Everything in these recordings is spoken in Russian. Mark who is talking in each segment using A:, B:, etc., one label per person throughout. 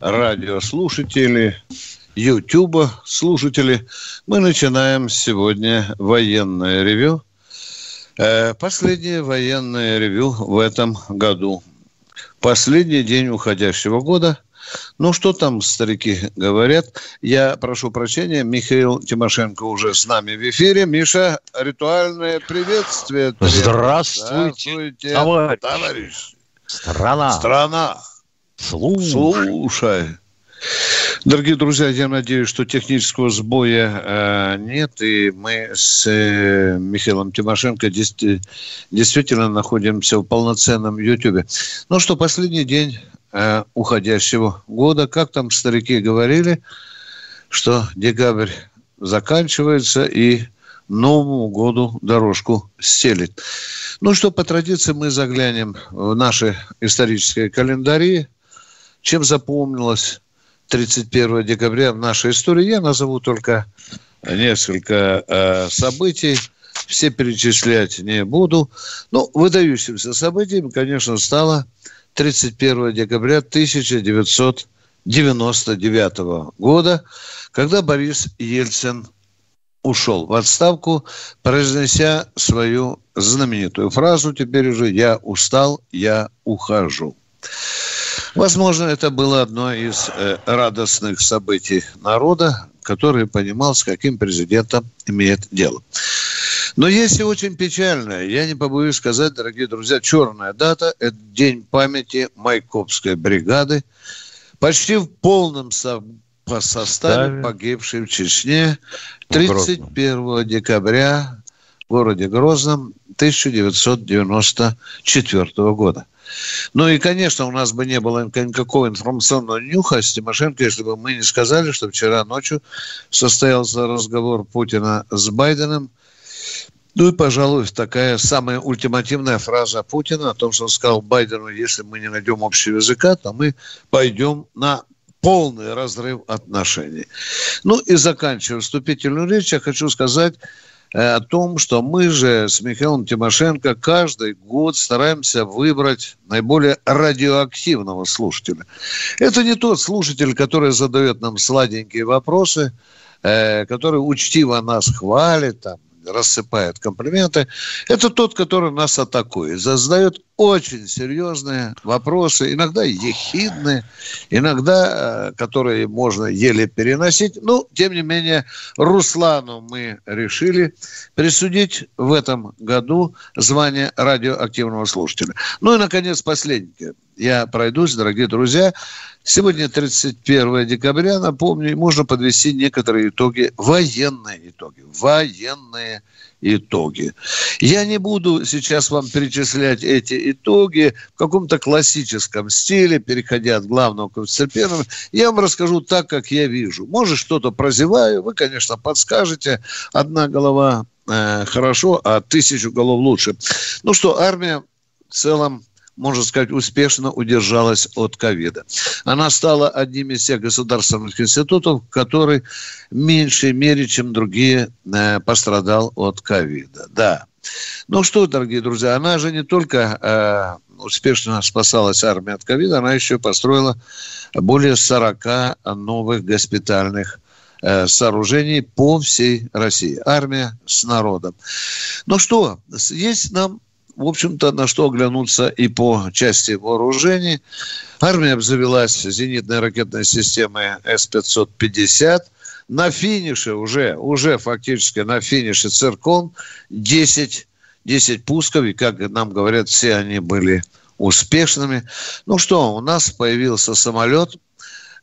A: радиослушатели, Ютуба слушатели. Мы начинаем сегодня военное ревю. Э, последнее военное ревю в этом году. Последний день уходящего года. Ну, что там старики говорят? Я прошу прощения, Михаил Тимошенко уже с нами в эфире. Миша, ритуальное приветствие.
B: Здравствуйте,
A: Здравствуйте товарищ. товарищ.
B: Страна.
A: Страна.
B: Слушай.
A: Слушай. Дорогие друзья, я надеюсь, что технического сбоя э, нет, и мы с э, Михаилом Тимошенко действительно находимся в полноценном Ютьюбе. Ну что, последний день э, уходящего года, как там старики говорили, что декабрь заканчивается и Новому году дорожку стелит. Ну что, по традиции мы заглянем в наши исторические календари. Чем запомнилось 31 декабря в нашей истории? Я назову только несколько э, событий. Все перечислять не буду. Ну, выдающимся событием, конечно, стало 31 декабря 1999 года, когда Борис Ельцин ушел в отставку, произнеся свою знаменитую фразу теперь уже «Я устал, я ухожу». Возможно, это было одно из э, радостных событий народа, который понимал, с каким президентом имеет дело. Но есть и очень печальная, я не побоюсь сказать, дорогие друзья, черная дата – это День памяти Майкопской бригады, почти в полном со по составе погибшей в Чечне 31 декабря в городе Грозном 1994 года. Ну и, конечно, у нас бы не было никакого информационного нюха с Тимошенко, если бы мы не сказали, что вчера ночью состоялся разговор Путина с Байденом. Ну и, пожалуй, такая самая ультимативная фраза Путина о том, что он сказал Байдену, если мы не найдем общего языка, то мы пойдем на полный разрыв отношений. Ну и заканчивая вступительную речь, я хочу сказать о том, что мы же с Михаилом Тимошенко каждый год стараемся выбрать наиболее радиоактивного слушателя. Это не тот слушатель, который задает нам сладенькие вопросы, э, который учтиво нас хвалит, там, рассыпает комплименты, это тот, который нас атакует, задает очень серьезные вопросы, иногда ехидные, иногда, э, которые можно еле переносить. Но, тем не менее, Руслану мы решили присудить в этом году звание радиоактивного слушателя. Ну и, наконец, последнее. Я пройдусь, дорогие друзья. Сегодня 31 декабря, напомню, можно подвести некоторые итоги, военные итоги, военные итоги. Я не буду сейчас вам перечислять эти итоги в каком-то классическом стиле, переходя от главного к второстепенному. Я вам расскажу так, как я вижу. Может, что-то прозеваю, вы, конечно, подскажете. Одна голова э, хорошо, а тысячу голов лучше. Ну что, армия в целом можно сказать, успешно удержалась от ковида. Она стала одним из тех государственных институтов, который в меньшей мере, чем другие, э, пострадал от ковида. Да. Ну что, дорогие друзья, она же не только э, успешно спасалась армия от ковида, она еще построила более 40 новых госпитальных э, сооружений по всей России. Армия с народом. Ну что, есть нам в общем-то, на что оглянуться и по части вооружений. Армия обзавелась зенитной ракетной системой С-550. На финише уже, уже фактически на финише циркон 10, 10 пусков, и, как нам говорят, все они были успешными. Ну что, у нас появился самолет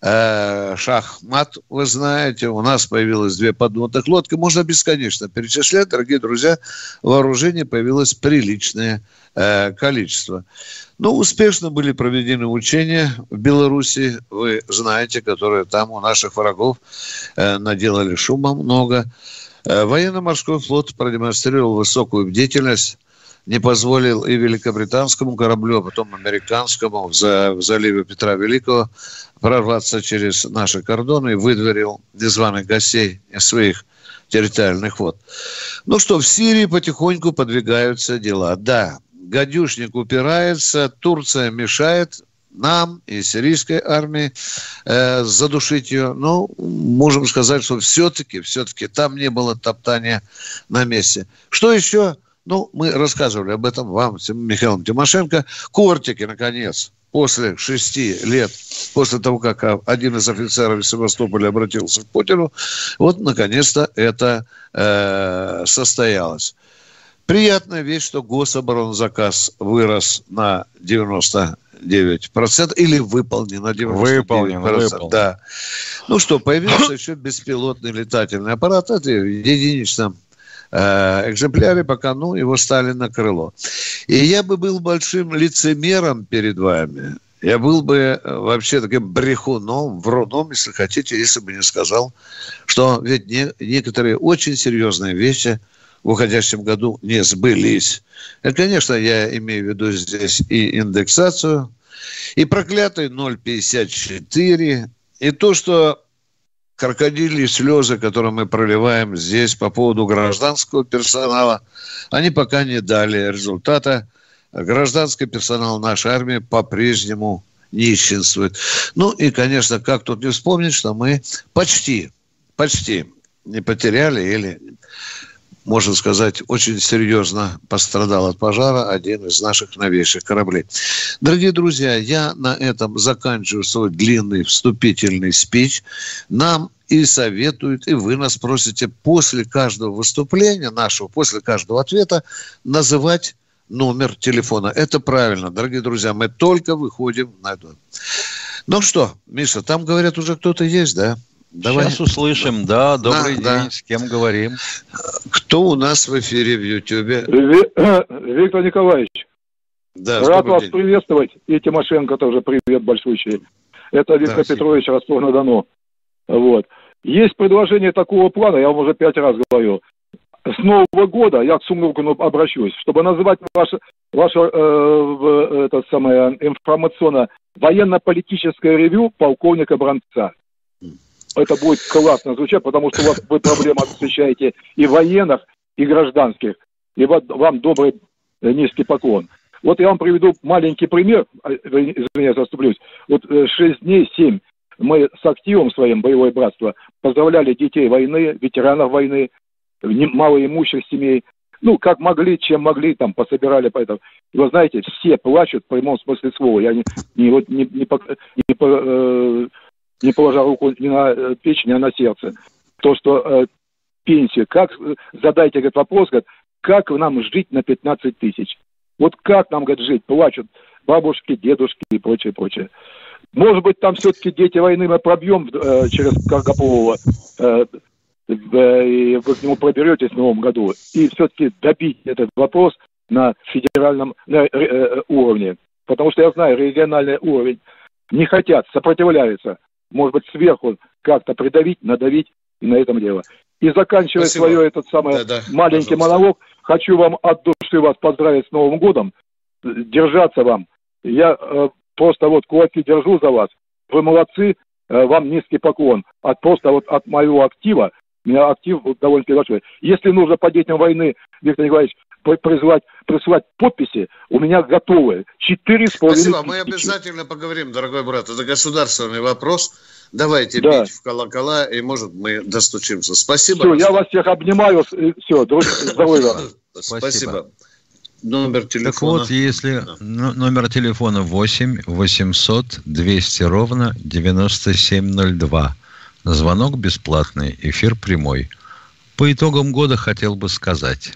A: шахмат, вы знаете, у нас появилось две подводных лодки. Можно бесконечно перечислять, дорогие друзья, вооружение появилось приличное э, количество. Ну, успешно были проведены учения в Беларуси, вы знаете, которые там у наших врагов э, наделали шума много. Э, военно-морской флот продемонстрировал высокую бдительность, не позволил и великобританскому кораблю, а потом американскому в, за, в заливе Петра Великого прорваться через наши кордоны и выдворил незваных гостей из своих территориальных вод. Ну что, в Сирии потихоньку подвигаются дела. Да, гадюшник упирается, Турция мешает нам и сирийской армии э, задушить ее. Но можем сказать, что все-таки, все-таки там не было топтания на месте. Что еще? Ну, мы рассказывали об этом вам, Михаил Тимошенко. Кортики, наконец, после шести лет, после того, как один из офицеров из Севастополя обратился к Путину, вот, наконец-то, это э, состоялось. Приятная вещь, что гособоронзаказ вырос на 99% или выполнен на 99%.
B: Выполнен,
A: выполнен. Да. Ну что, появился еще беспилотный летательный аппарат. Это в единичном э, экземпляре, пока ну, его стали на крыло. И я бы был большим лицемером перед вами. Я был бы э, вообще таким брехуном, вруном, если хотите, если бы не сказал, что ведь не, некоторые очень серьезные вещи – в уходящем году не сбылись. И, конечно, я имею в виду здесь и индексацию, и проклятый 0,54, и то, что крокодильные слезы, которые мы проливаем здесь по поводу гражданского персонала, они пока не дали результата. Гражданский персонал нашей армии по-прежнему нищенствует. Ну и, конечно, как тут не вспомнить, что мы почти, почти не потеряли или можно сказать, очень серьезно пострадал от пожара один из наших новейших кораблей. Дорогие друзья, я на этом заканчиваю свой длинный вступительный спич. Нам и советуют, и вы нас просите после каждого выступления нашего, после каждого ответа называть номер телефона. Это правильно, дорогие друзья, мы только выходим на это. Ну что, Миша, там, говорят, уже кто-то есть, да?
B: Давай. Сейчас услышим. Да, добрый да, день. Да. С кем говорим?
A: Кто у нас в эфире в Ютьюбе?
C: Виктор Николаевич. Да, Рад вас день. приветствовать. И Тимошенко тоже привет большой. Это Виктор да, Петрович Ростов-на-Дону. Вот. Есть предложение такого плана, я вам уже пять раз говорил. С Нового года я к Сумуркину обращусь, чтобы называть ваше, ваше э, это самое информационно военно-политическое ревю полковника Бранца это будет классно звучать, потому что у вас вы проблемы освещаете и военных, и гражданских. И вот вам добрый э, низкий поклон. Вот я вам приведу маленький пример, а, извиняюсь, отступлюсь. Вот э, шесть дней, семь мы с активом своим «Боевое братство» поздравляли детей войны, ветеранов войны, малоимущих семей. Ну, как могли, чем могли, там, пособирали. Поэтому. И вы знаете, все плачут в прямом смысле слова. Я не, не, вот, не, не, не, не э, не положа руку ни на э, печень, ни на сердце. То, что э, пенсия, как, э, задайте этот вопрос, говорит, как нам жить на 15 тысяч? Вот как нам, говорит, жить? Плачут бабушки, дедушки и прочее, прочее. Может быть, там все-таки дети войны мы пробьем э, через Каргополова, э, э, и вы к нему проберетесь в новом году, и все-таки добить этот вопрос на федеральном на, э, уровне. Потому что я знаю, региональный уровень не хотят, сопротивляются может быть, сверху как-то придавить, надавить, и на этом дело. И заканчивая Спасибо. свое этот самый да, да, маленький пожалуйста. монолог, хочу вам от души вас поздравить с Новым годом, держаться вам. Я э, просто вот кулаки держу за вас. Вы молодцы, э, вам низкий поклон. От просто вот от моего актива, у меня актив довольно большой. Если нужно по детям войны, Виктор Николаевич, присылать, присылать подписи, у меня готовы. Четыре с половиной
A: Спасибо, мы обязательно поговорим, дорогой брат. Это государственный вопрос. Давайте да. бить в колокола, и, может, мы достучимся. Спасибо.
C: Все, я вас всех обнимаю. Все, здоровья.
A: Спасибо. Номер телефона.
B: Так вот, если да. номер телефона 8 800 200 ровно 9702. Звонок бесплатный, эфир прямой. По итогам года хотел бы сказать.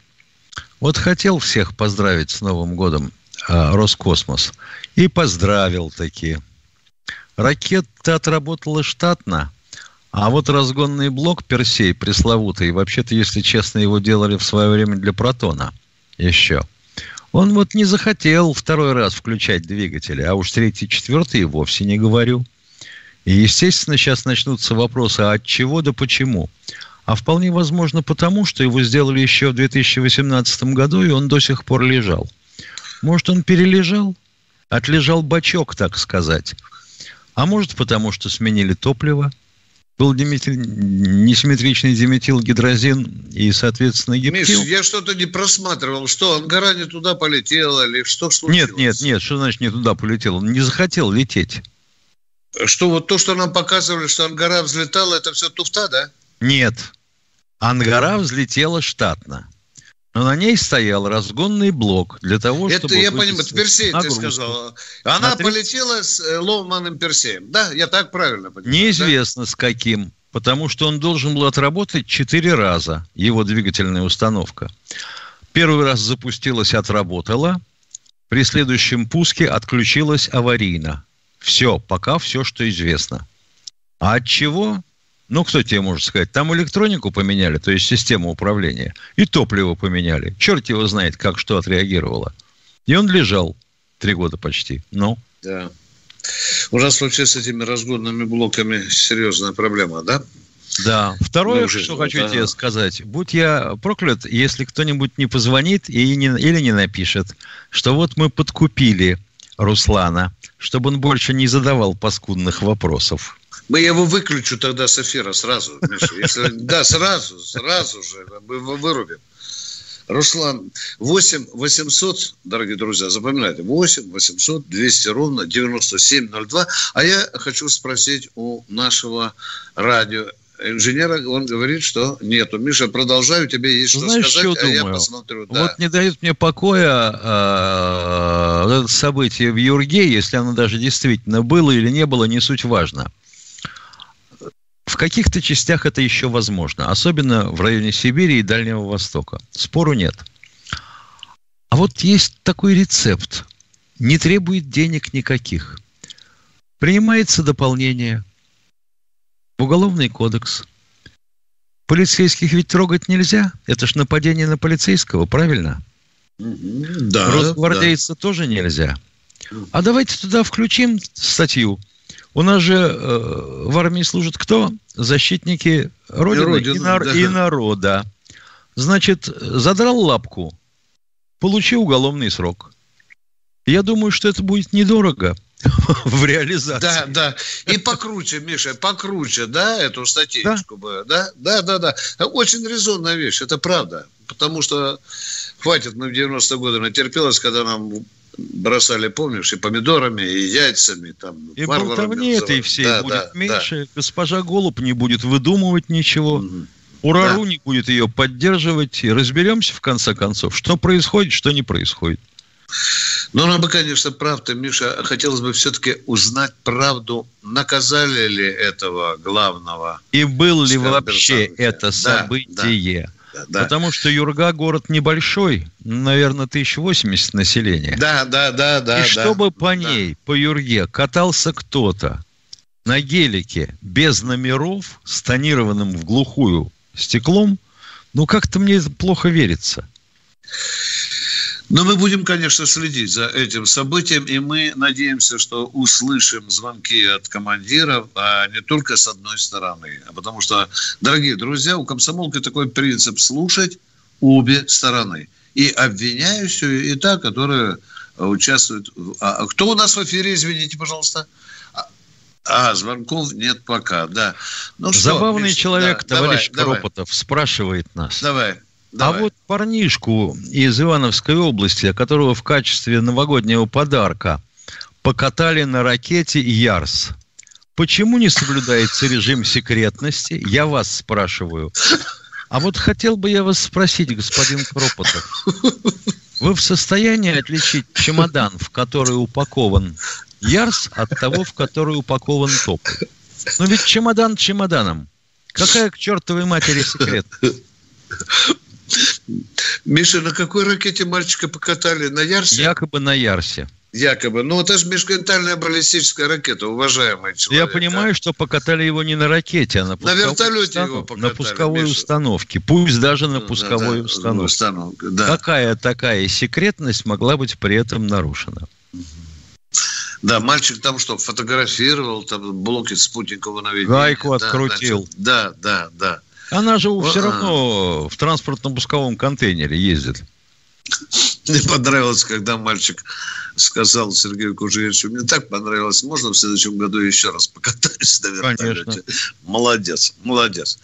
B: Вот хотел всех поздравить с Новым годом э, Роскосмос. И поздравил таки. Ракета отработала штатно, а вот разгонный блок Персей пресловутый, вообще-то, если честно, его делали в свое время для Протона еще. Он вот не захотел второй раз включать двигатели, а уж третий, четвертый вовсе не говорю. И, естественно, сейчас начнутся вопросы, а от чего да почему. А вполне возможно потому, что его сделали еще в 2018 году, и он до сих пор лежал. Может, он перележал? Отлежал бачок, так сказать. А может, потому что сменили топливо – был диметил, несимметричный диметилгидрозин и, соответственно, гептил.
A: Миш, я что-то не просматривал. Что, Ангара не туда полетела или что случилось?
B: Нет, нет, нет, что значит не туда полетел? Он не захотел лететь.
A: Что вот то, что нам показывали, что Ангара взлетала, это все туфта, да?
B: Нет. Ангара взлетела штатно но на ней стоял разгонный блок для того,
A: это
B: чтобы...
A: Это я понимаю, это Персей ты сказала. Она 30... полетела с э, ломаным Персеем. Да, я так правильно
B: понимаю. Неизвестно да? с каким, потому что он должен был отработать четыре раза, его двигательная установка. Первый раз запустилась, отработала. При следующем пуске отключилась аварийно. Все, пока все, что известно. А от чего? Ну, кто тебе может сказать? Там электронику поменяли, то есть систему управления, и топливо поменяли. Черт его знает, как что отреагировало. И он лежал три года почти. Ну?
A: Да. У нас вообще с этими разгонными блоками серьезная проблема, да?
B: Да. Второе, ну, что хочу да. тебе сказать. Будь я проклят, если кто-нибудь не позвонит и не, или не напишет, что вот мы подкупили Руслана, чтобы он больше не задавал паскудных вопросов.
A: Мы его выключу тогда с эфира сразу, Миша. Да, сразу, сразу же мы вырубим. Руслан, 8 800, дорогие друзья, запоминайте, 8 800 200 ровно 9702. А я хочу спросить у нашего радио инженера, он говорит, что нету. Миша, продолжаю, тебе есть что
B: Знаешь,
A: сказать,
B: что а думаю? я посмотрю. Да. Вот не дает мне покоя э, это событие в Юрге, если оно даже действительно было или не было, не суть важно. В каких-то частях это еще возможно, особенно в районе Сибири и Дальнего Востока. Спору нет. А вот есть такой рецепт. Не требует денег никаких. Принимается дополнение в Уголовный кодекс. Полицейских ведь трогать нельзя. Это ж нападение на полицейского, правильно? Да. Росгвардейца да. тоже нельзя. А давайте туда включим статью у нас же э, в армии служат кто? Защитники Родины и, Родины, и, нар- да. и народа. Значит, задрал лапку, получи уголовный срок. Я думаю, что это будет недорого в реализации.
A: Да, да. И покруче, Миша, покруче, да, эту статейку бы, да? Да, да, да. Очень резонная вещь, это правда. Потому что хватит, мы в 90-е годы натерпелось, когда нам бросали, помнишь, и помидорами, и яйцами. Там,
B: и болтовни этой всей да, будет да, меньше. Да. Госпожа Голуб не будет выдумывать ничего. Угу. Урару да. не будет ее поддерживать. И разберемся, в конце концов, что происходит, что не происходит.
A: Ну, нам бы, конечно, правда, Миша, хотелось бы все-таки узнать правду, наказали ли этого главного.
B: И был ли вообще это событие. Да, да да. Потому что Юрга город небольшой, наверное, 1080 населения.
A: Да, да, да, да.
B: И чтобы по ней, да. по Юрге, катался кто-то на гелике без номеров, с тонированным в глухую стеклом, ну как-то мне это плохо верится.
A: Но мы будем, конечно, следить за этим событием, и мы надеемся, что услышим звонки от командиров, а не только с одной стороны. Потому что, дорогие друзья, у комсомолки такой принцип слушать обе стороны. И обвиняющую, и та, которая участвует. А, а кто у нас в эфире, извините, пожалуйста? А, а звонков нет пока, да.
B: Ну, Забавный что, человек, да, товарищ давай, Кропотов, давай. спрашивает нас.
A: Давай.
B: А Давай. А вот парнишку из Ивановской области, которого в качестве новогоднего подарка покатали на ракете Ярс. Почему не соблюдается режим секретности? Я вас спрашиваю. А вот хотел бы я вас спросить, господин Кропотов. Вы в состоянии отличить чемодан, в который упакован Ярс, от того, в который упакован топ? Ну ведь чемодан чемоданом. Какая к чертовой матери секрет?
A: Миша, на какой ракете мальчика покатали? На Ярсе?
B: Якобы на Ярсе.
A: Якобы. Ну, это же межконтинентальная баллистическая ракета, уважаемый человек.
B: Я понимаю, а? что покатали его не на ракете, а на,
A: на вертолете установ... его
B: покатали. На пусковой Миша. установке. Пусть даже на пусковой ну, да, установке. установке да. Какая такая секретность могла быть при этом нарушена?
A: Да, мальчик там что, фотографировал, там блоки спутникового наведения.
B: Гайку да, открутил.
A: Значит, да, да, да.
B: Она же все равно в транспортно-пусковом контейнере ездит.
A: Мне понравилось, когда мальчик сказал Сергею Кужевичу, мне так понравилось, можно в следующем году еще раз покатаюсь на вертолете? Конечно. Молодец, молодец.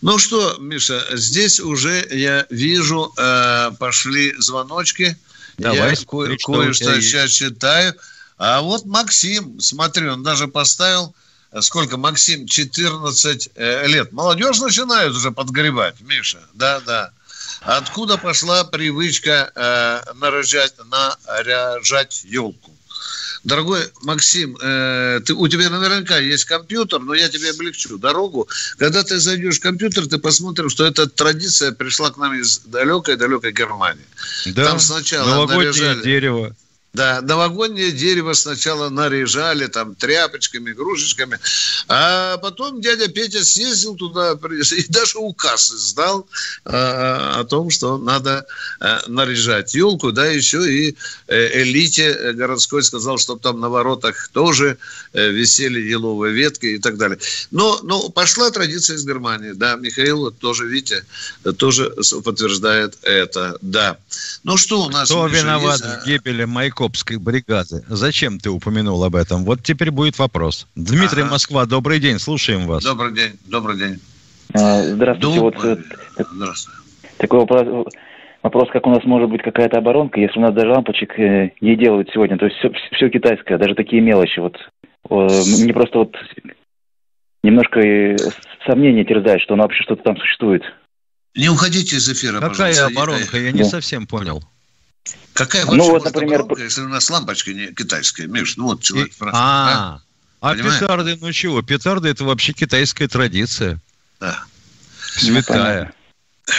A: Ну что, Миша, здесь уже я вижу, э, пошли звоночки. Давай, я ко- кое-что сейчас читаю. А вот Максим, смотри, он даже поставил, сколько, Максим, 14 э, лет. Молодежь начинает уже подгребать, Миша, да, да. Откуда пошла привычка э, наряжать, наряжать елку? Дорогой Максим, э, ты, у тебя наверняка есть компьютер, но я тебе облегчу дорогу. Когда ты зайдешь в компьютер, ты посмотришь, что эта традиция пришла к нам из далекой-далекой Германии.
B: Да, Там сначала новогоднее наряжали... дерево.
A: Да, новогоднее дерево сначала наряжали там тряпочками, игрушечками, а потом дядя Петя съездил туда и даже указ издал а, о том, что надо а, наряжать елку, да, еще и э, элите городской сказал, чтобы там на воротах тоже э, висели еловые ветки и так далее. Но, но пошла традиция из Германии, да, Михаил вот тоже, Витя, тоже подтверждает это, да.
B: Ну что у нас? Кто виноват есть? в гибели Майко Копской бригады. Зачем ты упомянул об этом? Вот теперь будет вопрос. Дмитрий ага. Москва, добрый день, слушаем вас.
A: Добрый день, добрый день.
D: А, здравствуйте. Дум... Вот, э, Здравствуйте. Такой вопрос, вопрос, как у нас может быть какая-то оборонка, если у нас даже лампочек э, не делают сегодня. То есть все, все китайское, даже такие мелочи. Вот мне просто вот немножко сомнения терзает, что оно вообще что-то там существует.
A: Не уходите из эфира,
B: Какая пожалуйста. оборонка? Я не да. совсем понял.
A: Какая ну, вообще ну, вот, например... Коробка, если у нас лампочка не китайская, Миш, ну вот человек
B: И... А, а, а петарды, ну чего, петарды это вообще китайская традиция.
A: Да.
B: Святая. Ну,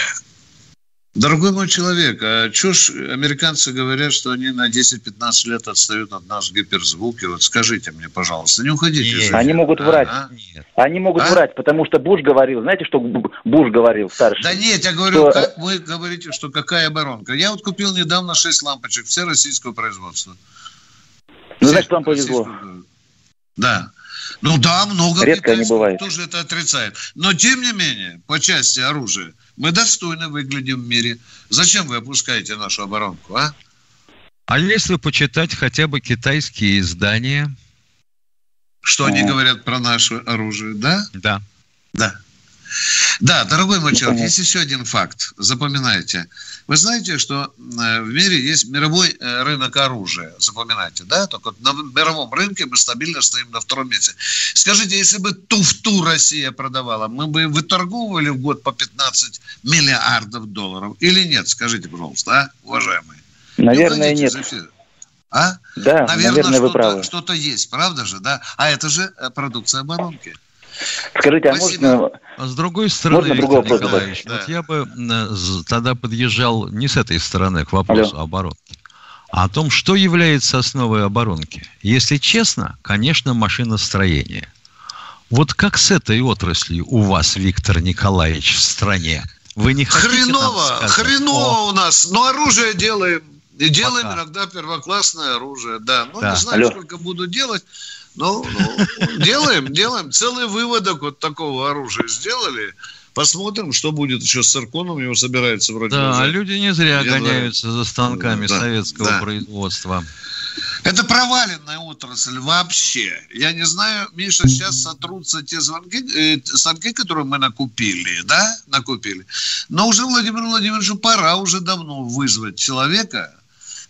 A: Дорогой мой человек, а что ж американцы говорят, что они на 10-15 лет отстают от нас в гиперзвуке? Вот скажите мне, пожалуйста, не уходите.
D: Нет. Они могут врать. А? Нет. Они могут а? врать, потому что Буш говорил, знаете, что Буш говорил старший?
A: Да нет, я говорю, что... как вы говорите, что какая оборонка? Я вот купил недавно 6 лампочек, все российского производства.
D: Ну, значит, вам повезло.
A: Да. Ну да, много
D: Редко не бывает.
A: тоже это отрицает. Но тем не менее, по части оружия, мы достойно выглядим в мире. Зачем вы опускаете нашу оборонку, а?
B: А если почитать хотя бы китайские издания?
A: Что они говорят про наше оружие, да?
B: Да.
A: Да. Да, дорогой мой человек, есть еще один факт. Запоминайте. Вы знаете, что э, в мире есть мировой э, рынок оружия. Запоминайте, да? Только на мировом рынке мы стабильно стоим на втором месте. Скажите, если бы туфту Россия продавала, мы бы выторговывали в год по 15 миллиардов долларов или нет? Скажите, пожалуйста, а, уважаемые?
D: Наверное, нет.
A: А?
D: Да, наверное, наверное вы правы.
A: Что-то есть, правда же, да? А это же э, продукция оборонки.
D: Скажите, а можно...
B: А с другой стороны, Виктор Николаевич, да. вот я бы тогда подъезжал не с этой стороны к вопросу Алло. оборонки, а о том, что является основой оборонки. Если честно, конечно, машиностроение. Вот как с этой отраслью у вас, Виктор Николаевич, в стране? Вы не хотите
A: Хреново, хреново у нас, но оружие делаем. И делаем Пока. иногда первоклассное оружие, да. Ну, да. не знаю, Алло. сколько буду делать. Ну, ну, делаем, делаем. Целый выводок вот такого оружия сделали. Посмотрим, что будет еще с цирконом. Его собирается вроде
B: Да, уже. люди не зря Я гоняются за станками да, советского да. производства.
A: Это проваленная отрасль вообще. Я не знаю, Миша, сейчас сотрутся те звонки, э, станки, которые мы накупили, да, накупили. Но уже Владимиру Владимировичу пора уже давно вызвать человека.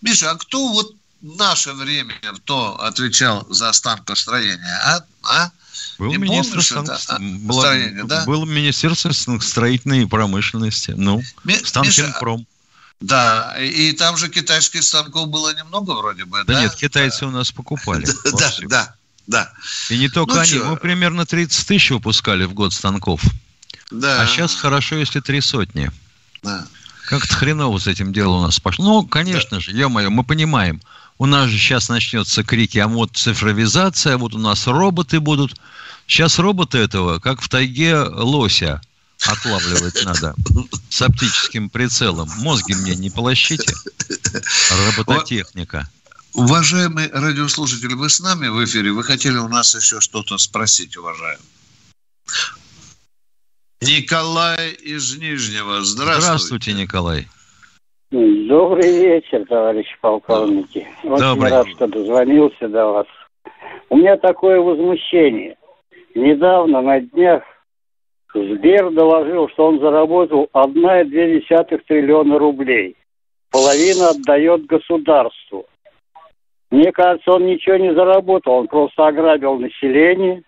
A: Миша, а кто вот наше время кто отвечал за станкостроение, а? а?
B: Был Не министр станк... это, было, да? Был министерство строительной промышленности. Ну, Ми... Станкинпром.
A: Да, и там же китайских станков было немного вроде бы, да?
B: Да нет, китайцы да. у нас покупали.
A: Да, да, да.
B: И не только ну, они, мы примерно 30 тысяч выпускали в год станков. Да. А сейчас хорошо, если три сотни. Да. Как-то хреново с этим делом у нас пошло. Ну, конечно да. же, ё-моё, мы понимаем, У нас же сейчас начнется крики, а вот цифровизация, вот у нас роботы будут. Сейчас роботы этого, как в тайге лося, отлавливать надо с оптическим прицелом. Мозги мне не полощите. Робототехника.
A: Уважаемые радиослушатели, вы с нами в эфире? Вы хотели у нас еще что-то спросить, уважаемый? Николай из Нижнего. Здравствуйте.
B: Здравствуйте, Николай.
E: Добрый вечер, товарищи полковники. Очень Добрый. рад, что дозвонился до вас. У меня такое возмущение. Недавно на днях Сбер доложил, что он заработал 1,2 триллиона рублей. Половина отдает государству. Мне кажется, он ничего не заработал, он просто ограбил население.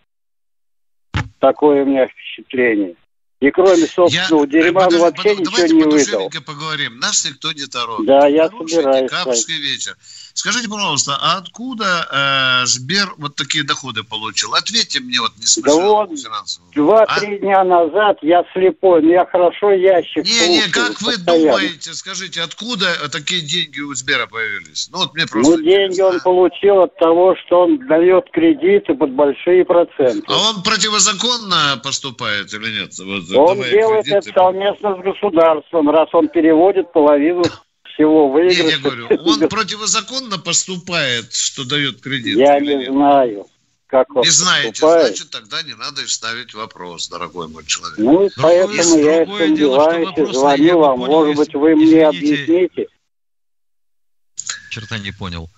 E: Такое у меня впечатление. И кроме собственного я, дерьма он вообще под, ничего не выдал.
A: поговорим. Нас никто не торопит.
E: Да, я Хороший собираюсь.
A: Декабрьский вечер. Скажите, пожалуйста, а откуда э, Сбер вот такие доходы получил? Ответьте мне вот не
E: Да вот два-три а? дня назад я слепой, но я хорошо ящик
A: Не-не, как вы думаете, скажите, откуда такие деньги у Сбера появились? Ну вот мне просто
E: Ну деньги он получил от того, что он дает кредиты под большие проценты.
A: А он противозаконно поступает или нет? Вот,
E: он делает это совместно с государством, раз он переводит половину всего выигрыша. Нет, я
A: говорю, он противозаконно поступает, что дает кредит?
E: Я не знаю. Как
A: он не знаете, поступает. значит, тогда не надо ставить вопрос, дорогой мой человек.
E: Ну, и поэтому я и сомневаюсь, и звоню вам. Может быть, вы мне объясните.
B: Черта не понял.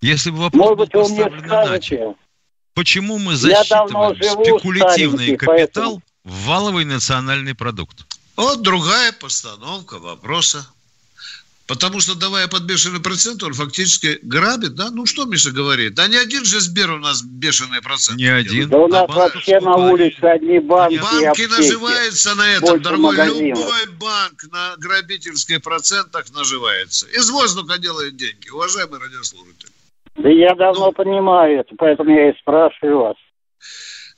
B: Если бы вопрос Может быть, был поставлен иначе. Почему мы засчитываем спекулятивный капитал поэтому... в валовый национальный продукт?
A: Вот другая постановка вопроса. Потому что, давая под бешеный процент, он фактически грабит, да? Ну, что Миша говорит? Да не один же Сбер у нас бешеный процент.
B: Не один.
E: Да у нас а вообще на улице одни банки
A: Банки наживаются на этом, Больше дорогой. Магазинов. Любой банк на грабительских процентах наживается. Из воздуха делает деньги, уважаемый радиослушатель.
E: Да я давно ну, понимаю это, поэтому я и спрашиваю вас.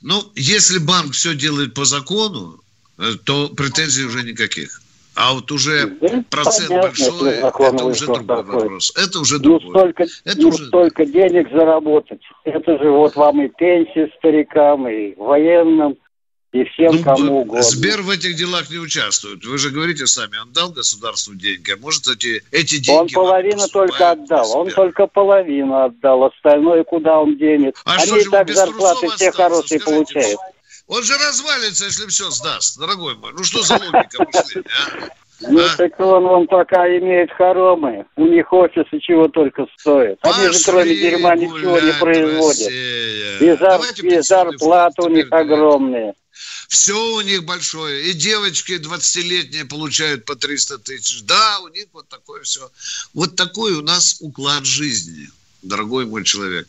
A: Ну, если банк все делает по закону, э, то претензий уже никаких. А вот уже Здесь процент понятно, большой, это уже другой такой. вопрос. Это уже другой.
E: Ну, столько, это ну, уже... столько денег заработать. Это же вот вам и пенсии старикам, и военным, и всем ну, кому угодно.
A: Сбер в этих делах не участвует. Вы же говорите сами, он дал государству деньги, а может эти, эти деньги...
E: Он половину только отдал, он только половину отдал, остальное куда он денет. А Они что же, так зарплаты все хорошие получают.
A: Он же развалится, если все сдаст, дорогой мой. Ну что за логика мышления, а?
E: Ну, а? так он, он пока имеет хоромы. У них офисы чего только стоят. Они же кроме дерьма ничего не производят. И, зар... и зарплаты у них огромные.
A: Все у них большое. И девочки 20-летние получают по 300 тысяч. Да, у них вот такое все. Вот такой у нас уклад жизни, дорогой мой человек.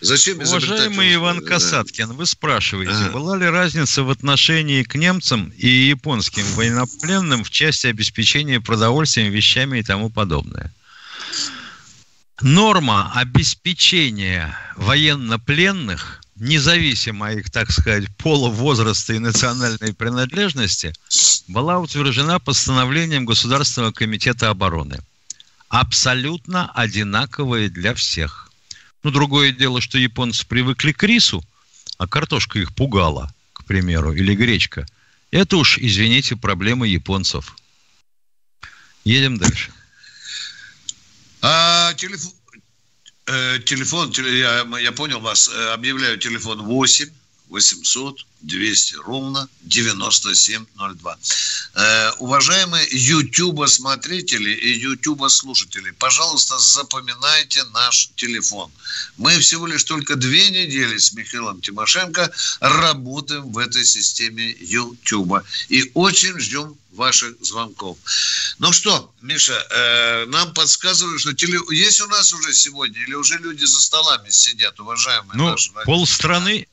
B: Зачем Уважаемый Иван Касаткин, вы спрашиваете, ага. была ли разница в отношении к немцам и японским военнопленным в части обеспечения продовольствием, вещами и тому подобное? Норма обеспечения военнопленных, независимо их, так сказать, пола, возраста и национальной принадлежности, была утверждена постановлением Государственного комитета обороны. Абсолютно одинаковые для всех – ну, другое дело, что японцы привыкли к рису, а картошка их пугала, к примеру, или гречка. Это уж, извините, проблема японцев. Едем дальше.
A: А, телефон, э, телефон, я, я понял вас, э, объявляю телефон 8 800 200 ровно 9702. Э, уважаемые YouTube-смотрители и YouTube-слушатели, пожалуйста, запоминайте наш телефон. Мы всего лишь только две недели с Михаилом Тимошенко работаем в этой системе YouTube. И очень ждем ваших звонков. Ну что, Миша, э, нам подсказывают, что теле... есть у нас уже сегодня или уже люди за столами сидят, уважаемые
B: ну, наши полстраны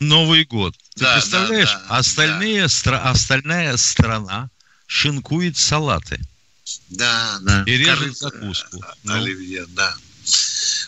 B: Новый год. Ты да, представляешь, да, да, остальные да. Стра- остальная страна шинкует салаты.
A: Да, да.
B: И режет закуску.
A: Ну. Оливье, да.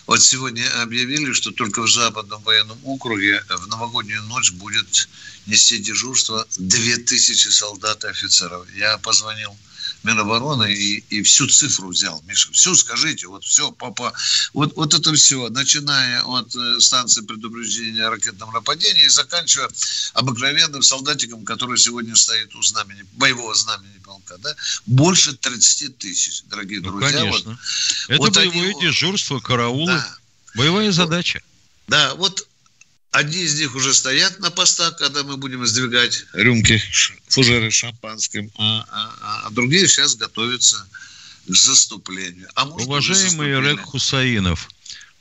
A: Вот сегодня объявили, что только в Западном военном округе в новогоднюю ночь будет нести дежурство 2000 солдат и офицеров. Я позвонил Минобороны и, и всю цифру взял. Миша, всю скажите, вот все, папа, вот, вот это все, начиная от э, станции предупреждения о ракетном нападении и заканчивая обыкновенным солдатиком, который сегодня стоит у знамени, боевого знамени полка, да, больше 30 тысяч, дорогие ну, друзья.
B: Конечно. Вот, это вот боевое они, дежурство, караулы, да. боевая задача.
A: Да, вот Одни из них уже стоят на постах, когда мы будем сдвигать рюмки, фужеры шампанским, а, а, а другие сейчас готовятся к заступлению. А
B: может, Уважаемый Рек Хусаинов,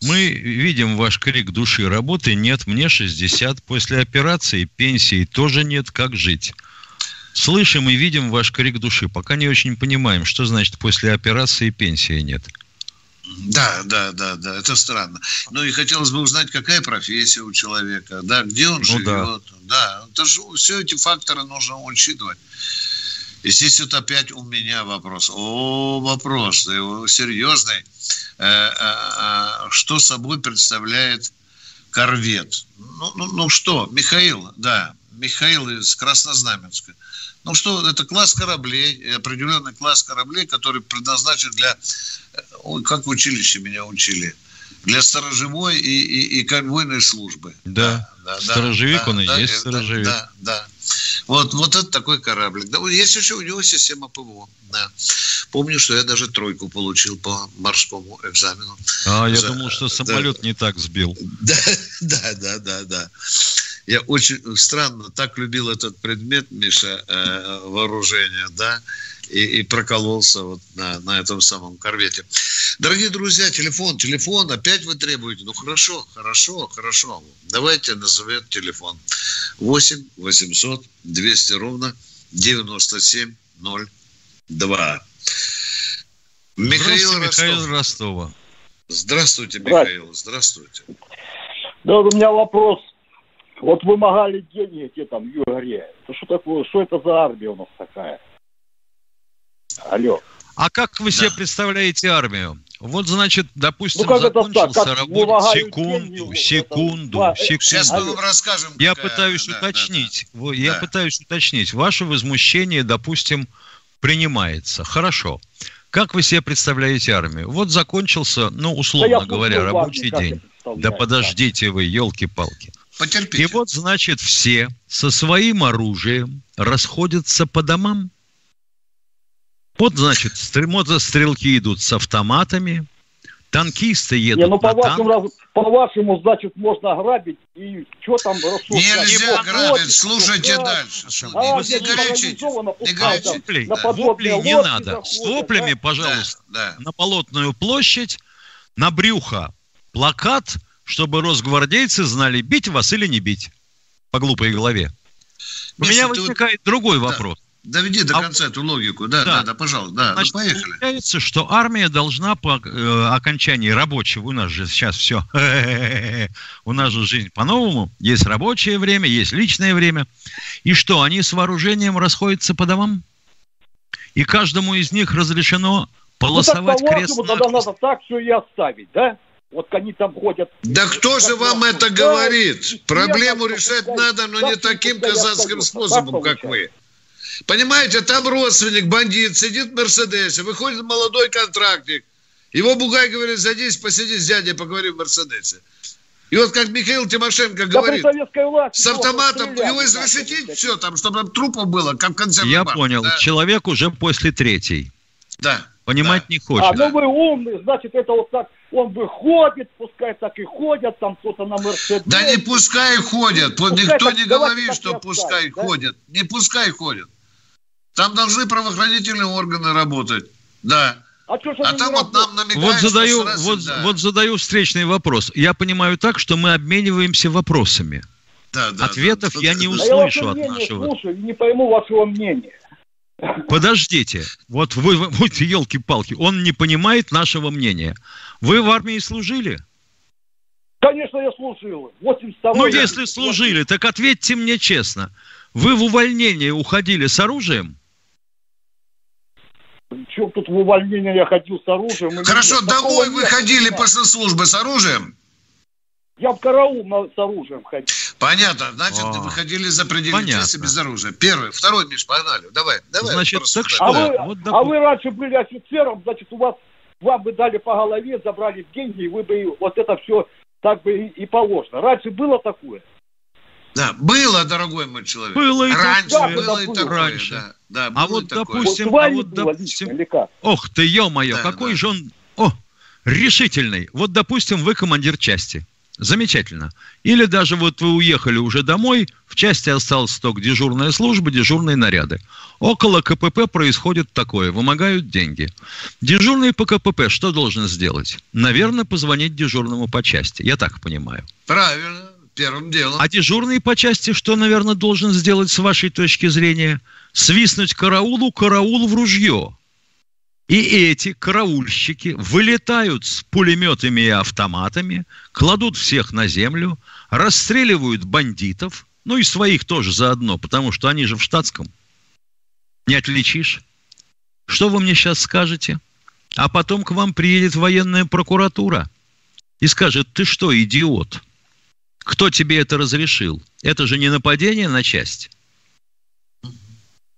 B: мы видим ваш крик души. Работы нет, мне 60. После операции пенсии тоже нет. Как жить? Слышим и видим ваш крик души. Пока не очень понимаем, что значит после операции пенсии нет.
A: Да, да, да, да, это странно. Ну и хотелось бы узнать, какая профессия у человека, да, где он ну, живет. Да. да, это же все эти факторы нужно учитывать. И здесь вот опять у меня вопрос. О, вопрос, серьезный. Э, э, э, что собой представляет корвет? Ну, ну, ну что, Михаил, да, Михаил из Краснознаменска. Ну что, это класс кораблей, определенный класс кораблей, который предназначен для, ой, как в училище меня учили, для сторожевой и, и, и конвойной службы.
B: Да, да, да сторожевик да, он и да, есть сторожевик.
A: Да, да. Вот, вот это такой кораблик. Да, есть еще у него система ПВО. Да. Помню, что я даже тройку получил по морскому экзамену.
B: А, я За, думал, что самолет да. не так сбил.
A: Да, да, да, да, да. Я очень странно так любил этот предмет, Миша, э, вооружения, да, и, и прокололся вот на, на этом самом корвете. Дорогие друзья, телефон, телефон, опять вы требуете. Ну хорошо, хорошо, хорошо. Давайте назовем телефон. 8 800 200 ровно 9702.
B: Михаил, Михаил Ростова.
A: Здравствуйте, Михаил, здравствуйте.
C: Да, у меня вопрос вот вымогали деньги те там в Югоре. Это что такое? Что это за армия у нас такая? Алло.
B: А как вы себе представляете армию? Вот, значит, допустим, ну, закончился работа. Секунду, секунду, секунду.
A: Сейчас мы вам расскажем.
B: Я пытаюсь да, уточнить. Да, да. Я да. пытаюсь уточнить. Ваше возмущение, допустим, принимается. Хорошо. Как вы себе представляете армию? Вот закончился, ну, условно да говоря, рабочий день. Да подождите вы, елки-палки. Потерпите. И вот, значит, все со своим оружием расходятся по домам. Вот, значит, мотострелки идут с автоматами, танкисты едут Не, ну, по,
C: вашему, по вашему, значит, можно грабить и что там
A: Нельзя грабить, слушайте да, дальше. А, не, не горячите,
B: не горячите. На вопли не надо. Заходят, С воплями, да? пожалуйста, да, да. на Полотную площадь, на брюхо плакат – чтобы росгвардейцы знали, бить вас или не бить по глупой голове. У меня возникает вот... другой вопрос.
A: Да. Доведи до а... конца эту логику. Да, да, да, да пожалуйста. Да, Значит,
B: ну, поехали. Получается, что армия должна по э, окончании рабочего, у нас же сейчас все, у нас же жизнь по-новому, есть рабочее время, есть личное время. И что, они с вооружением расходятся по домам? И каждому из них разрешено полосовать ну, так, крест.
C: Тогда надо так все и оставить, да? Вот они там ходят.
A: Да кто же вам это говорит? Проблему решать надо, но не таким казахским способом, как вы. Понимаете, там родственник, бандит, сидит в Мерседесе, выходит молодой контрактник. Его бугай говорит, садись, посиди с дядей, поговори в Мерседесе. И вот как Михаил Тимошенко говорит, с автоматом, его изрешетить все там, чтобы там трупов было, как в конце
B: Я понял, да? человек уже после третьей.
A: Да.
B: Понимать
A: да.
B: не хочет. А,
C: ну вы умный, значит, это вот так он выходит, пускай так и ходят, там кто-то на Мерседесе.
A: Да не пускай ходят, пускай Никто так, не говорит, что пускай ходят. Да? Не пускай ходят. Там должны правоохранительные органы работать. Да.
B: А, что, а там вот нам намекают, вот задаю, что вот, да. вот задаю встречный вопрос. Я понимаю так, что мы обмениваемся вопросами. Да, да, Ответов да, я да, не услышу
C: а
B: от нашего.
C: Слушаю, не пойму вашего мнения.
B: Подождите, вот вы, вот елки-палки, он не понимает нашего мнения. Вы в армии служили?
C: Конечно, я служил.
B: 82 ну, если служили, так ответьте мне честно. Вы в увольнение уходили с оружием?
C: Чем тут в увольнение я ходил с оружием.
A: Хорошо, домой вы ходили после службы с оружием?
C: Я в караул с оружием ходил.
A: Понятно. Значит, а, вы ходили за пределы части без оружия. Первый. Второй, Миш, погнали. Давай, давай.
C: Значит, так что? А вы, вот, а вы раньше были офицером, значит, у вас вам бы дали по голове, забрали деньги, и вы бы вот это все так бы и, и положено. Раньше было такое?
A: Да, было, дорогой мой человек.
B: Было и
A: раньше,
B: такое.
A: было и такое. Раньше. Да, да,
B: а вот, допустим, вот, а вот, допустим, ох ты, ё-моё, да, какой да. же он, о, решительный. Вот, допустим, вы командир части. Замечательно. Или даже вот вы уехали уже домой, в части осталась только дежурная служба, дежурные наряды. Около КПП происходит такое, вымогают деньги. Дежурный по КПП что должен сделать? Наверное, позвонить дежурному по части. Я так понимаю.
A: Правильно первым делом.
B: А дежурный по части что, наверное, должен сделать с вашей точки зрения? Свистнуть караулу, караул в ружье. И эти караульщики вылетают с пулеметами и автоматами, кладут всех на землю, расстреливают бандитов, ну и своих тоже заодно, потому что они же в штатском. Не отличишь. Что вы мне сейчас скажете? А потом к вам приедет военная прокуратура и скажет, ты что, идиот? Кто тебе это разрешил? Это же не нападение на часть.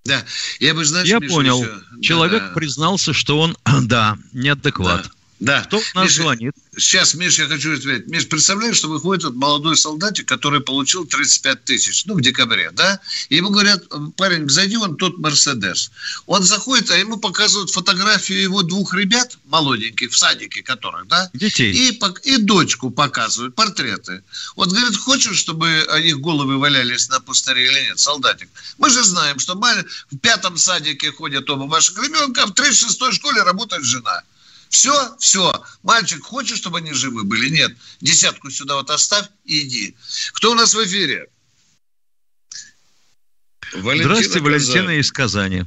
A: Да, я бы, знаешь,
B: Я Миша, понял. Еще... Человек да, да. признался, что он, да, неадекват.
A: Да. Да.
B: Кто нас Миша, звонит?
A: Сейчас, Миш, я хочу ответить. Миш, представляешь, что выходит вот молодой солдатик, который получил 35 тысяч, ну, в декабре, да? И ему говорят, парень, зайди вон тот Мерседес. Он заходит, а ему показывают фотографию его двух ребят, молоденьких, в садике которых, да?
B: Детей.
A: И, и дочку показывают, портреты. Вот, говорит, хочешь, чтобы их головы валялись на пустыре или нет, солдатик? Мы же знаем, что в пятом садике ходят оба ваших ребенка, в 36-й школе работает жена. Все, все. Мальчик, хочешь, чтобы они живы были? Нет. Десятку сюда вот оставь и иди. Кто у нас в эфире?
B: Валентина Здравствуйте, Валентина из Казани.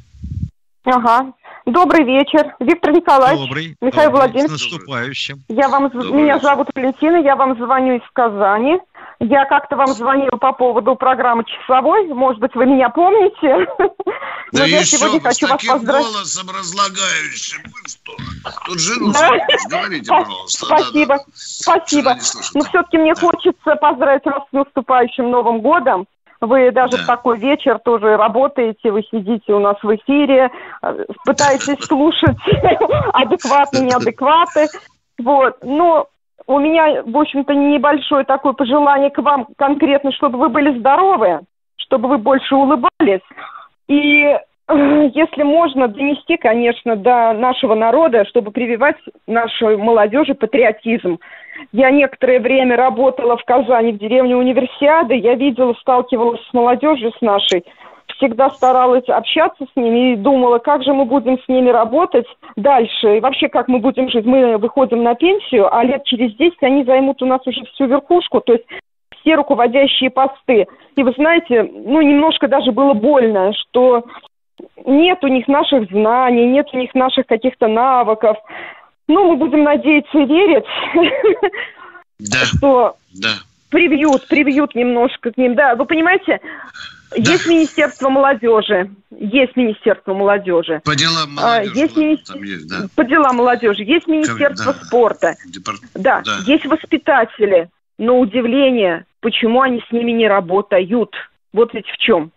F: Ага. Добрый вечер. Виктор Николаевич.
B: Добрый.
F: Михаил
B: Добрый.
F: Владимирович.
B: С наступающим.
F: Я вам, Добрый. меня зовут Валентина, я вам звоню из Казани. Я как-то вам звонила по поводу программы «Часовой». Может быть, вы меня помните?
A: Да Но я сегодня хочу вас поздравить. голосом разлагающим. Тут жену да? говорите, пожалуйста.
F: Спасибо, да, да. спасибо. Но все-таки мне да. хочется поздравить вас с наступающим Новым годом. Вы даже да. в такой вечер тоже работаете, вы сидите у нас в эфире, э, пытаетесь слушать адекватные, неадекваты. Вот. Но у меня, в общем-то, небольшое такое пожелание к вам конкретно, чтобы вы были здоровы, чтобы вы больше улыбались. И если можно донести, конечно, до нашего народа, чтобы прививать нашей молодежи патриотизм. Я некоторое время работала в Казани, в деревне Универсиады. Я видела, сталкивалась с молодежью, с нашей – всегда старалась общаться с ними и думала, как же мы будем с ними работать дальше, и вообще, как мы будем жить. Мы выходим на пенсию, а лет через 10 они займут у нас уже всю верхушку, то есть все руководящие посты. И вы знаете, ну, немножко даже было больно, что нет у них наших знаний, нет у них наших каких-то навыков. Ну, мы будем надеяться и верить,
A: да,
F: что
A: да.
F: привьют, привьют немножко к ним. Да, вы понимаете, да. Есть Министерство молодежи. Есть Министерство молодежи.
A: По делам молодежи.
F: А, есть, мини... есть да. По делам молодежи. Есть Министерство да. спорта. Департ... Да. да. Есть воспитатели. Но удивление, почему они с ними не работают. Вот ведь в чем.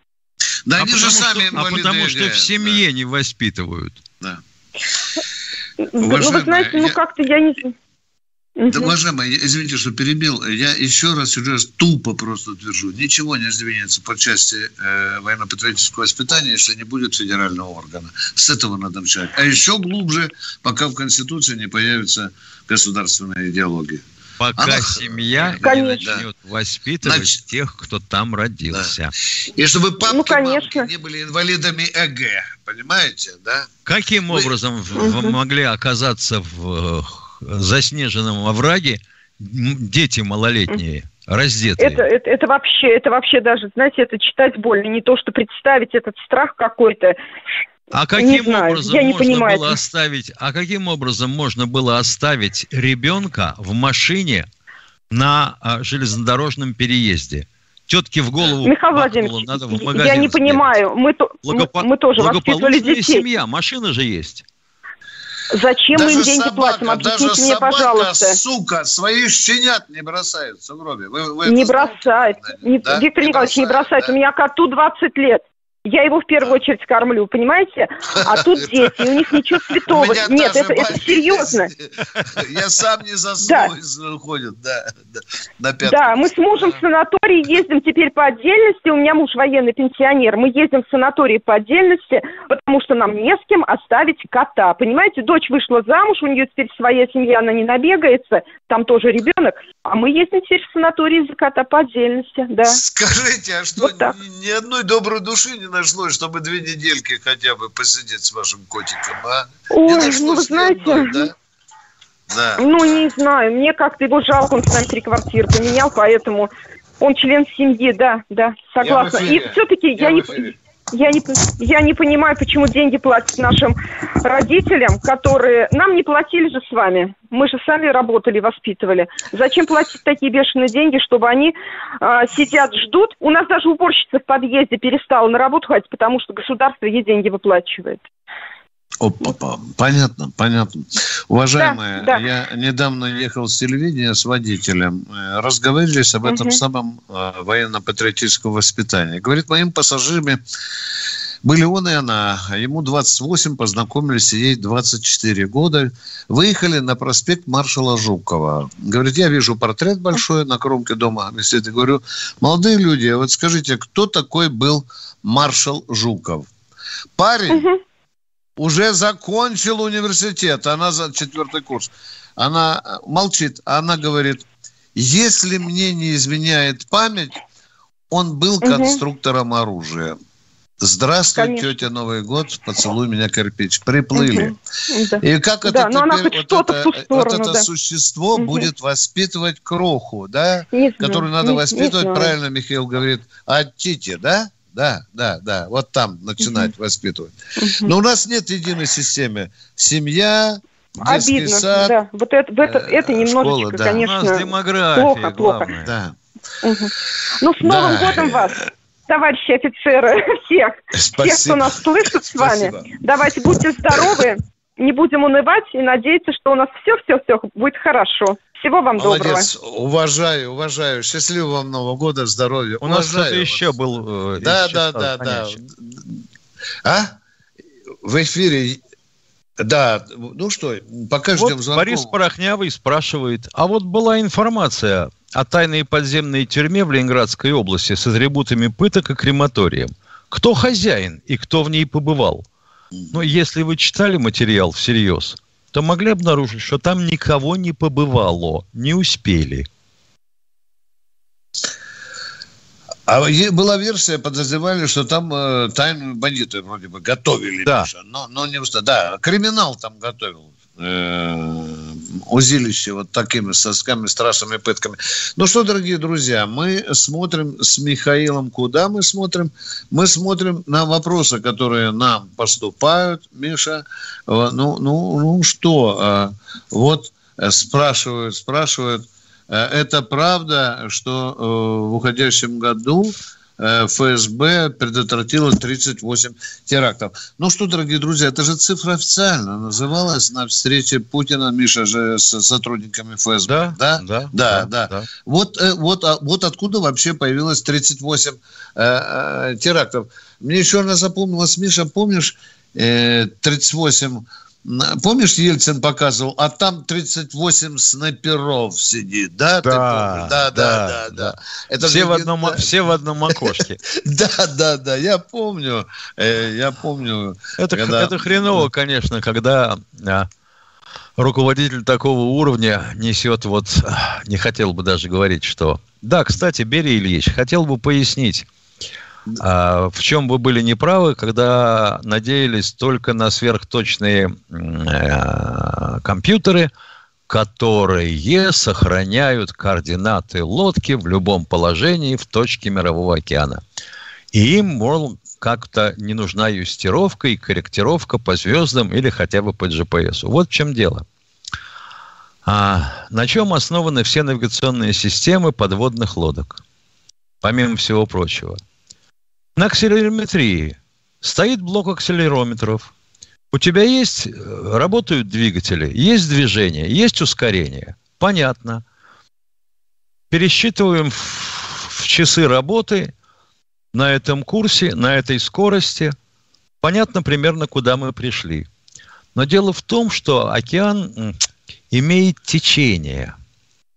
A: Да а они же сами
B: что, А потому что в семье да. не воспитывают. Да.
F: Ну, вы знаете, ну как-то я не...
A: Да, уважаемые, извините, что перебил. Я еще раз, еще раз тупо просто утвержу. Ничего не сдвинется по части э, военно-патриотического воспитания, если не будет федерального органа. С этого надо начать. А еще глубже, пока в Конституции не появится государственная идеология.
B: Пока Она... семья конечно. не начнет воспитывать Значит, тех, кто там родился.
A: Да. И чтобы папки ну, конечно. не были инвалидами ЭГ. Понимаете, да?
B: Каким Вы... образом угу. могли оказаться в заснеженном овраге дети малолетние раздетые.
F: Это, это, это вообще, это вообще даже, знаете, это читать больно, не то, что представить этот страх какой-то.
B: А каким не знаю, образом я не можно понимаю. было оставить? А каким образом можно было оставить ребенка в машине на а, железнодорожном переезде? Тетке в голову
F: Михаил Владимирович, надо в я не понимаю. Мы, Благопо... мы, мы тоже воспитывали детей.
B: семья, машина же есть.
F: Зачем даже мы им деньги собака, платим? Объясните даже мне, собака, пожалуйста.
A: сука, своих щенят не бросает в сугробе.
F: Вы, вы не бросает. Не, да? Виктор не Николаевич, бросает, не бросает. Да? У меня коту 20 лет. Я его в первую очередь кормлю, понимаете? А тут дети, у них ничего святого. Нет, это, это серьезно.
A: Я сам не заснул, да. уходит, да,
F: на Да, мы с мужем в санаторий ездим теперь по отдельности. У меня муж военный пенсионер. Мы ездим в санаторий по отдельности, потому что нам не с кем оставить кота. Понимаете, дочь вышла замуж, у нее теперь своя семья, она не набегается, там тоже ребенок. А мы ездим теперь в санаторий за кота по отдельности, да.
A: Скажите, а что, вот ни, ни одной доброй души не нашлось, чтобы две недельки хотя бы посидеть с вашим котиком, а?
F: Ой, ну вы знаете... Одной, да? Да. Ну, не знаю, мне как-то его жалко, он с нами три квартиры поменял, поэтому он член семьи, да, да, согласна. И все-таки я, я не... Я не, я не понимаю, почему деньги платят нашим родителям, которые... Нам не платили же с вами. Мы же сами работали, воспитывали. Зачем платить такие бешеные деньги, чтобы они э, сидят, ждут? У нас даже уборщица в подъезде перестала на работу ходить, потому что государство ей деньги выплачивает.
A: Опа, понятно, понятно. Уважаемые, да, да. я недавно ехал с телевидения с водителем. Э, разговаривались об этом угу. самом э, военно-патриотическом воспитании. Говорит, моим пассажирами были он и она. Ему 28, познакомились, ей 24 года. Выехали на проспект маршала Жукова. Говорит, я вижу портрет большой на кромке дома. Висит. И говорю, молодые люди, а вот скажите, кто такой был маршал Жуков? Парень, угу уже закончил университет, она за четвертый курс. Она э, молчит, она говорит, если мне не изменяет память, он был конструктором угу. оружия. Здравствуй, Конечно. тетя Новый год, поцелуй меня кирпич. Приплыли. Угу. И как да, это теперь вот это, сторону, вот это да. существо угу. будет воспитывать кроху, да? Не Которую надо не, воспитывать, не правильно Михаил говорит, от Тити, да? Да, да, да. Вот там начинать угу. воспитывать. Угу. Но у нас нет единой системы. Семья, детский Обидно, сад. Да.
F: Вот это, это, это немножечко, школа, да. конечно,
B: у нас демография, плохо, плохо.
A: Да.
F: Угу. Ну, с Новым да. годом вас! товарищи офицеры, всех, Спасибо. всех, кто нас слышит с вами. Спасибо. Давайте будьте здоровы, не будем унывать и надеяться, что у нас все-все-все будет хорошо. Всего вам Молодец.
A: доброго. Уважаю, уважаю. Счастливого вам Нового года, здоровья.
B: У нас кто-то еще был.
A: Э, да, да, да, да. А? В эфире да, ну что, пока вот ждем
B: звонков. Борис Порохнявый спрашивает, а вот была информация о тайной подземной тюрьме в Ленинградской области с атрибутами пыток и крематорием. Кто хозяин и кто в ней побывал? Ну, если вы читали материал всерьез, то могли обнаружить, что там никого не побывало, не успели.
A: А была версия, подозревали, что там э, тайную бандиты вроде бы готовили,
B: да.
A: Миша, но, но не уста. Да, криминал там готовил э, узилище вот такими сосками, страшными пытками. Ну что, дорогие друзья, мы смотрим с Михаилом, куда мы смотрим? Мы смотрим на вопросы, которые нам поступают, Миша. Ну, ну, ну что, а, вот э, спрашивают, спрашивают, э, это правда, что э, в уходящем году Э, ФСБ предотвратило 38 терактов. Ну что, дорогие друзья, это же цифра официально называлась на встрече Путина, Миша же с сотрудниками ФСБ.
B: Да, да, да.
A: да, да. да. Вот, э, вот, а, вот откуда вообще появилось 38 э, э, терактов. Мне еще раз запомнилось, Миша, помнишь, э, 38 Помнишь, Ельцин показывал, а там 38 снайперов сидит, да?
B: Да, да, да, да, да. Это все, в одном, все в одном окошке.
A: Да, да, да, я помню, э, я помню.
B: Это, когда... это хреново, конечно, когда а, руководитель такого уровня несет вот, не хотел бы даже говорить, что... Да, кстати, Берия Ильич, хотел бы пояснить, а в чем вы были неправы, когда надеялись только на сверхточные э, компьютеры, которые сохраняют координаты лодки в любом положении в точке Мирового океана. И им, мол, как-то не нужна юстировка и корректировка по звездам или хотя бы по GPS. Вот в чем дело. А на чем основаны все навигационные системы подводных лодок? Помимо всего прочего – на акселерометрии стоит блок акселерометров, У тебя есть, э, работают двигатели, есть движение, есть ускорение. Понятно. Пересчитываем в часы работы на этом курсе, на этой скорости. Понятно примерно, куда мы пришли. Но дело в том, что океан имеет течение.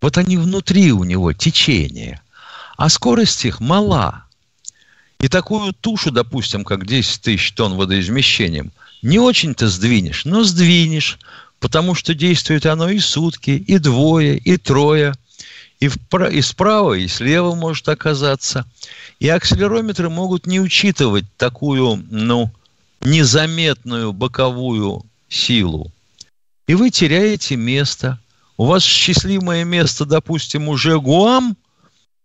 B: Вот они внутри у него течение. А скорость их мала. И такую тушу, допустим, как 10 тысяч тонн водоизмещением, не очень-то сдвинешь, но сдвинешь, потому что действует оно и сутки, и двое, и трое, и, впра- и справа, и слева может оказаться. И акселерометры могут не учитывать такую, ну, незаметную боковую силу. И вы теряете место. У вас счастливое место, допустим, уже Гуам,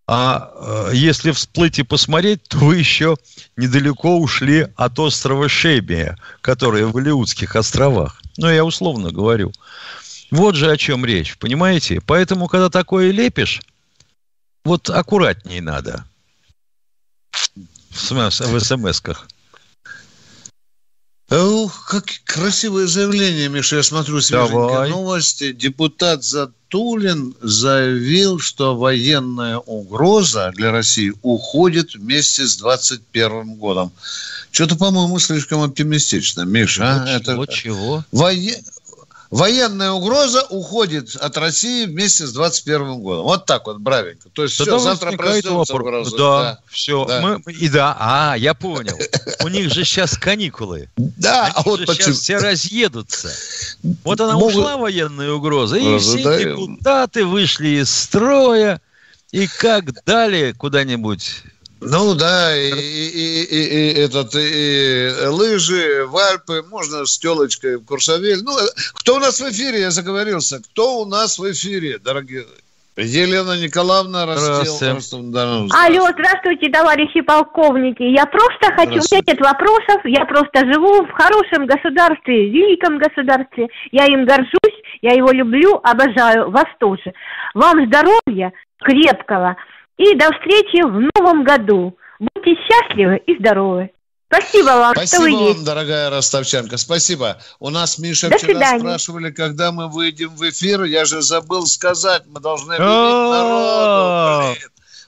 B: а э, если всплыть и посмотреть, то вы еще недалеко ушли от острова Шебия, который в Алиутских островах. Ну, я условно говорю. Вот же о чем речь, понимаете? Поэтому, когда такое лепишь, вот аккуратней надо в смс-ках.
A: Ух, как красивое заявление, Миша, я смотрю свеженькие новости. Депутат Затулин заявил, что военная угроза для России уходит вместе с 2021 годом. Что-то, по-моему, слишком оптимистично, Миша.
B: А? Чего, Это... чего?
A: Вое... Военная угроза уходит от России вместе с 21 годом. Вот так вот, бравенько. То есть Тогда все, завтра проснется
B: вопрос. Да, да, все. Да. Мы, и да, а, я понял. У них же сейчас каникулы.
A: Да,
B: а вот почему. сейчас все разъедутся. Вот она Могут... ушла, военная угроза, и все депутаты вышли из строя, и как далее куда-нибудь
A: ну да, и, и, и, и, этот, и лыжи, в Альпы, можно с телочкой в Курсавель. Ну, кто у нас в эфире, я заговорился, кто у нас в эфире, дорогие Елена Николаевна
G: Ростел. Алло, здравствуйте, товарищи полковники. Я просто хочу, у меня нет вопросов, я просто живу в хорошем государстве, великом государстве. Я им горжусь, я его люблю, обожаю, вас тоже. Вам здоровья крепкого, и до встречи в новом году. Будьте счастливы и здоровы. Спасибо вам,
A: Спасибо что вы вам, есть. дорогая Ростовчанка. Спасибо. У нас, Миша, До вчера свидания. спрашивали, когда мы выйдем в эфир. Я же забыл сказать, мы должны объявить народу.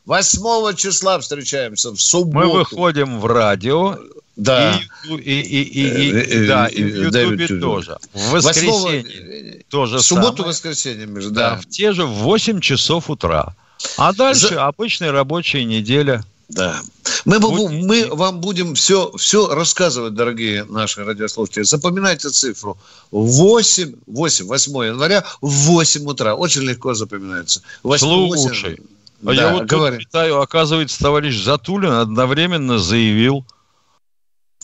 A: 8 числа встречаемся, в субботу.
B: Мы выходим в радио.
A: Да.
B: И, и, и, и, и, да, и в Ютубе тоже. В воскресенье тоже
A: В субботу, воскресенье, между, да.
B: В те же в 8 часов утра. А дальше За... обычная рабочая неделя.
A: Да. Мы, Будь... мы вам будем все, все рассказывать, дорогие наши радиослушатели. Запоминайте цифру. 8, 8, 8 января в 8 утра. Очень легко запоминается. 8,
B: Слушай, 8... а да, я вот говори. тут читаю, оказывается, товарищ Затулин одновременно заявил,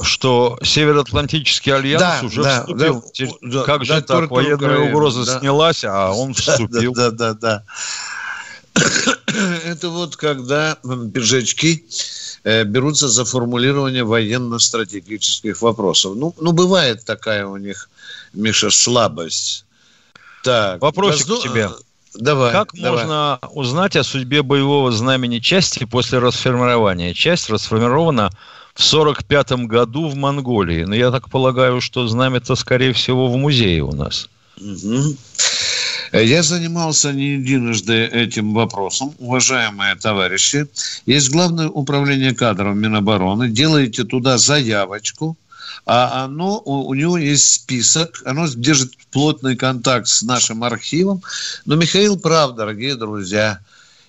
B: что Североатлантический альянс да, уже да, вступил. Да, как да, же так? Военная Украина, угроза да. снялась, а он вступил.
A: Да, да, да, да. Это вот когда пиджачки э, берутся за формулирование военно-стратегических вопросов. Ну, ну, бывает такая у них, Миша, слабость.
B: Так, Вопросик возду... к тебе. Давай. Как давай. можно узнать о судьбе боевого знамени части после расформирования? Часть расформирована в 1945 году в Монголии. Но я так полагаю, что знамя-то, скорее всего, в музее у нас.
A: Угу. Я занимался не единожды этим вопросом, уважаемые товарищи. Есть Главное управление кадров Минобороны. Делаете туда заявочку, а оно, у, него есть список, оно держит плотный контакт с нашим архивом. Но, Михаил прав, дорогие друзья,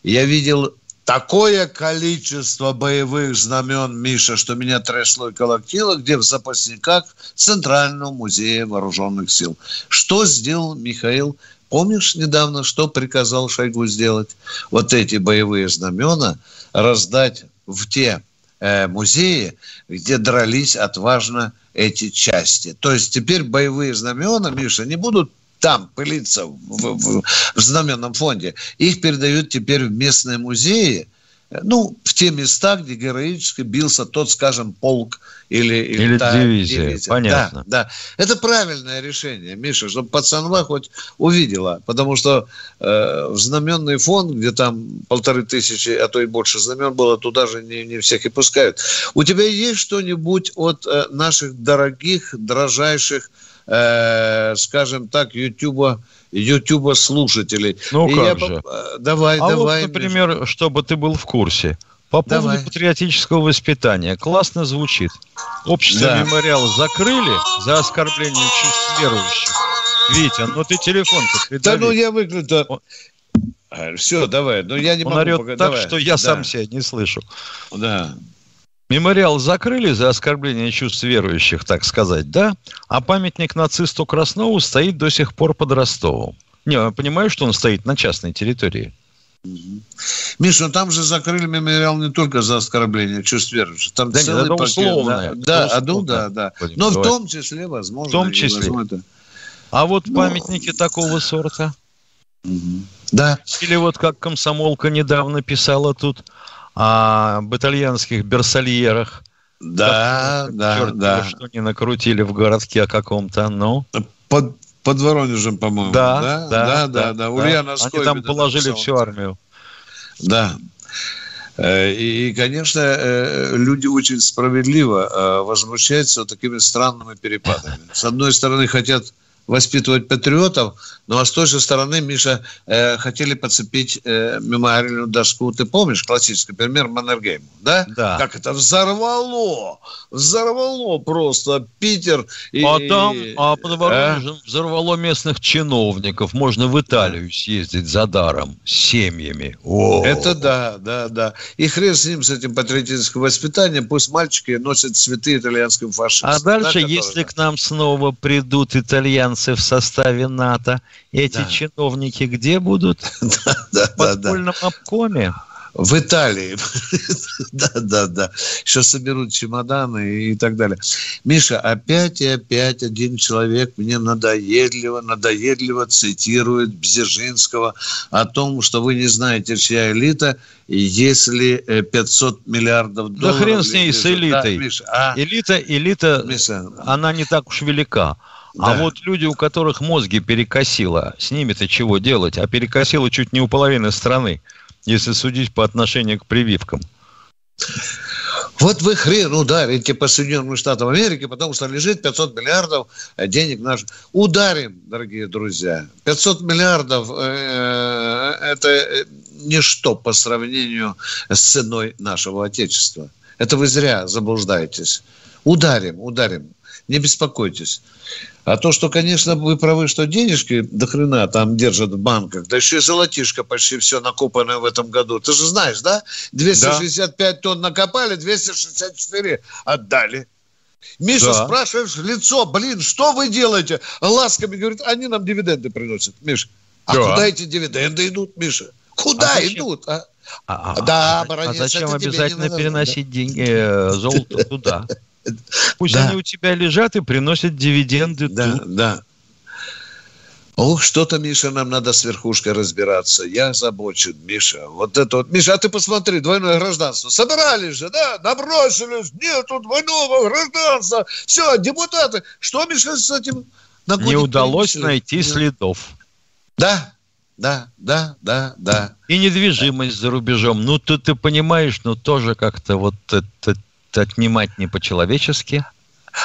A: я видел такое количество боевых знамен, Миша, что меня трясло и колоктило, где в запасниках Центрального музея вооруженных сил. Что сделал Михаил Помнишь недавно, что приказал Шойгу сделать? Вот эти боевые знамена раздать в те э, музеи, где дрались отважно эти части. То есть теперь боевые знамена, Миша, не будут там пылиться в, в, в знаменном фонде. Их передают теперь в местные музеи, ну, в те места, где героически бился тот, скажем, полк или, или, или
B: та дивизия. дивизия. Понятно.
A: Да, да. Это правильное решение, Миша, чтобы пацанва хоть увидела. Потому что э, в знаменный фонд, где там полторы тысячи, а то и больше знамен было, туда же не, не всех и пускают. У тебя есть что-нибудь от э, наших дорогих, дрожайших, э, скажем так, Ютуба Ютуба слушателей.
B: Ну, как я... же.
A: Э, давай,
B: а
A: давай.
B: Вот, например, Миша. чтобы ты был в курсе. По поводу Давай. патриотического воспитания. Классно звучит. Общество да. «Мемориал» закрыли за оскорбление чувств верующих. Витя, ну ты телефон-то
A: придави. Да ну я выключу. А, Все, давай. Ну, я не
B: Он
A: могу.
B: орет пока... так, давай. что я да. сам себя не слышу.
A: Да.
B: Мемориал закрыли за оскорбление чувств верующих, так сказать, да? А памятник нацисту Краснову стоит до сих пор под Ростовом. Не, я понимаю, что он стоит на частной территории.
A: Миша, ну там же закрыли мемориал не только за оскорбление чувств верующих. Там
B: да целый нет, пакет. Условное,
A: да, да, условное, да, да. Но говорить. в том числе, возможно,
B: в том числе. А вот Но... памятники такого сорта.
A: Да.
B: Или вот как комсомолка недавно писала тут о итальянских берсальерах.
A: Да, да, черт да.
B: Что не накрутили в городке каком-то, ну.
A: Под, под Воронежем, по-моему.
B: Да, да, да. да, да,
A: да. Ульяна
B: Они там положили всю армию.
A: Да. Э, и, конечно, э, люди очень справедливо э, возмущаются такими странными перепадами. С одной стороны, хотят воспитывать патриотов, ну а с той же стороны, Миша, э, хотели подцепить э, мемориальную доску. Ты помнишь классический пример Маннергейму, да?
B: Да.
A: Как это взорвало, взорвало просто Питер.
B: И, а там, а под Воронежем а? взорвало местных чиновников. Можно в Италию съездить за даром с семьями.
A: О. Это да, да, да. И хрен с ним, с этим патриотическим воспитанием. Пусть мальчики носят цветы итальянским фашистам.
B: А дальше, да, если к нам снова придут итальянцы в составе НАТО, эти да. чиновники где будут?
A: В
B: подпольном обкоме?
A: В Италии. да, да, да. Еще соберут чемоданы и так далее. Миша, опять и опять один человек мне надоедливо, надоедливо цитирует Бзержинского о том, что вы не знаете, чья элита, если 500 э, миллиардов долларов...
B: Да хрен с ней, с элитой. Да, Миша, а? Элита, элита, Миша, она не так уж велика. А да. А вот люди, у которых мозги перекосило, с ними-то чего делать? А перекосило чуть не у половины страны, если судить по отношению к прививкам.
A: Вот вы хрен ударите по Соединенным Штатам Америки, потому что лежит 500 миллиардов денег наших. Ударим, дорогие друзья. 500 миллиардов э, – это ничто по сравнению с ценой нашего Отечества. Это вы зря заблуждаетесь. Ударим, ударим. Не беспокойтесь. А то, что, конечно, вы правы, что денежки до хрена там держат в банках, да еще и золотишко почти все накопанное в этом году. Ты же знаешь, да? 265 да. тонн накопали, 264 отдали. Миша, да. спрашиваешь в лицо, блин, что вы делаете? Ласками говорит, они нам дивиденды приносят. Миша, а да. куда эти дивиденды идут, Миша? Куда а идут? А?
B: А, а, да, а, а зачем обязательно переносить деньги, э, золото туда? Пусть да. они у тебя лежат и приносят дивиденды
A: да, тут. Да, Ох, что-то, Миша, нам надо с верхушкой разбираться. Я озабочен, Миша. Вот это вот. Миша, а ты посмотри, двойное гражданство. Собирались же, да? Набросились. Нет, тут двойного гражданства. Все, депутаты. Что, Миша, с этим?
B: Не удалось принесли? найти Нет. следов.
A: Да, да, да, да, да.
B: И недвижимость да. за рубежом. Ну, ты, ты понимаешь, ну, тоже как-то вот это отнимать не по-человечески.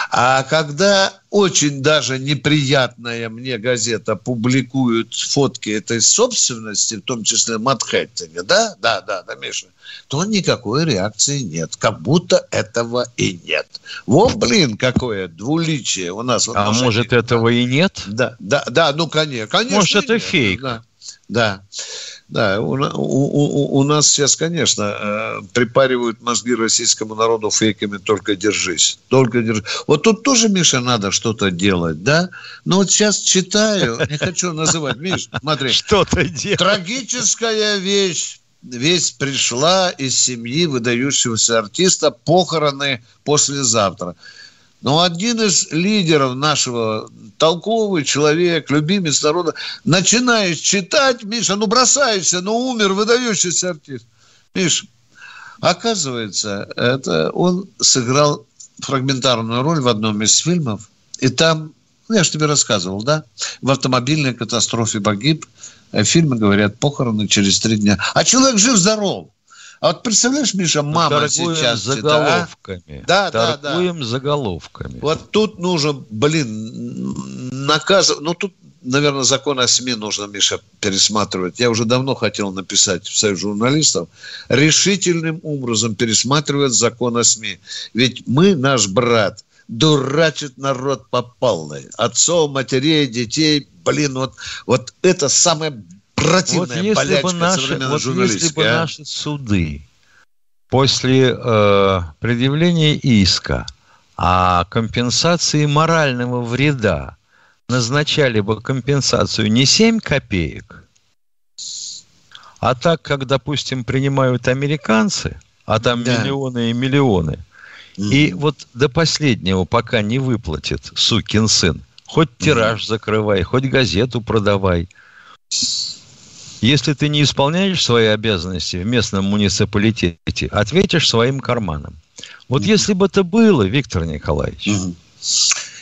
A: А когда очень даже неприятная мне газета публикует фотки этой собственности, в том числе Манхэттене, да, да, да, да, Миша, то никакой реакции нет. Как будто этого и нет. Вот, блин, какое двуличие у нас.
B: А может, этого и нет?
A: Да, да, да, ну, конечно. конечно
B: может, это нет, фейк.
A: Да, да. Да, у, у, у нас сейчас, конечно, э, припаривают мозги российскому народу фейками «только держись». Только держись. Вот тут тоже, Миша, надо что-то делать, да? Но вот сейчас читаю, не хочу называть, Миш, смотри.
B: Что-то делать.
A: Трагическая вещь. Весть пришла из семьи выдающегося артиста, похороны послезавтра. Но один из лидеров нашего, толковый человек, любимец народа, начинаешь читать, Миша, ну бросаешься, ну умер выдающийся артист. Миш, Оказывается, это он сыграл фрагментарную роль в одном из фильмов, и там, ну, я же тебе рассказывал, да, в автомобильной катастрофе погиб, э, фильмы говорят, похороны через три дня. А человек жив-здоров. А вот представляешь, Миша, ну, мама Торгуем сейчас...
B: заголовками.
A: Да, да, да.
B: Торгуем заголовками.
A: Вот тут нужно, блин, наказывать. Ну, тут, наверное, закон о СМИ нужно, Миша, пересматривать. Я уже давно хотел написать в Союз журналистов. Решительным образом пересматривать закон о СМИ. Ведь мы, наш брат, дурачит народ по полной. Отцов, матерей, детей. Блин, вот, вот это самое противная вот если бы наши, вот
B: если бы а? наши суды после э, предъявления иска о компенсации морального вреда назначали бы компенсацию не 7 копеек, а так, как, допустим, принимают американцы, а там да. миллионы и миллионы, mm. и вот до последнего, пока не выплатит сукин сын, хоть тираж mm. закрывай, хоть газету продавай – если ты не исполняешь свои обязанности в местном муниципалитете, ответишь своим карманом. Вот если бы это было, Виктор Николаевич.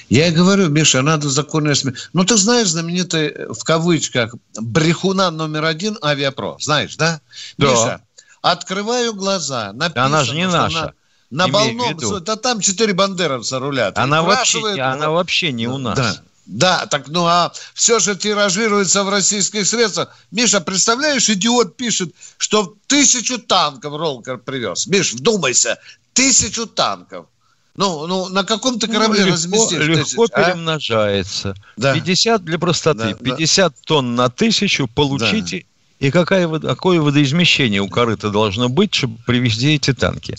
A: Я и говорю, Миша, надо законная СМИ. Ну, ты знаешь знаменитый, в кавычках, брехуна номер один авиапро. Знаешь, да?
B: Да. Миша,
A: открываю глаза.
B: Написано, она же не наша.
A: На, на волном, да там четыре бандеровца рулят.
B: Она вообще, она вообще не у нас.
A: Да. Да, так ну а все же тиражируется в российских средствах. Миша, представляешь, идиот пишет, что тысячу танков Ролкер привез. Миш, вдумайся, тысячу танков. Ну, ну на каком то ну, корабле ну, разместишь
B: Легко тысяч, а? перемножается. Да. 50 для простоты, да, 50 да. тонн на тысячу получите. Да. И какая, какое водоизмещение у корыта должно быть, чтобы привезти эти танки?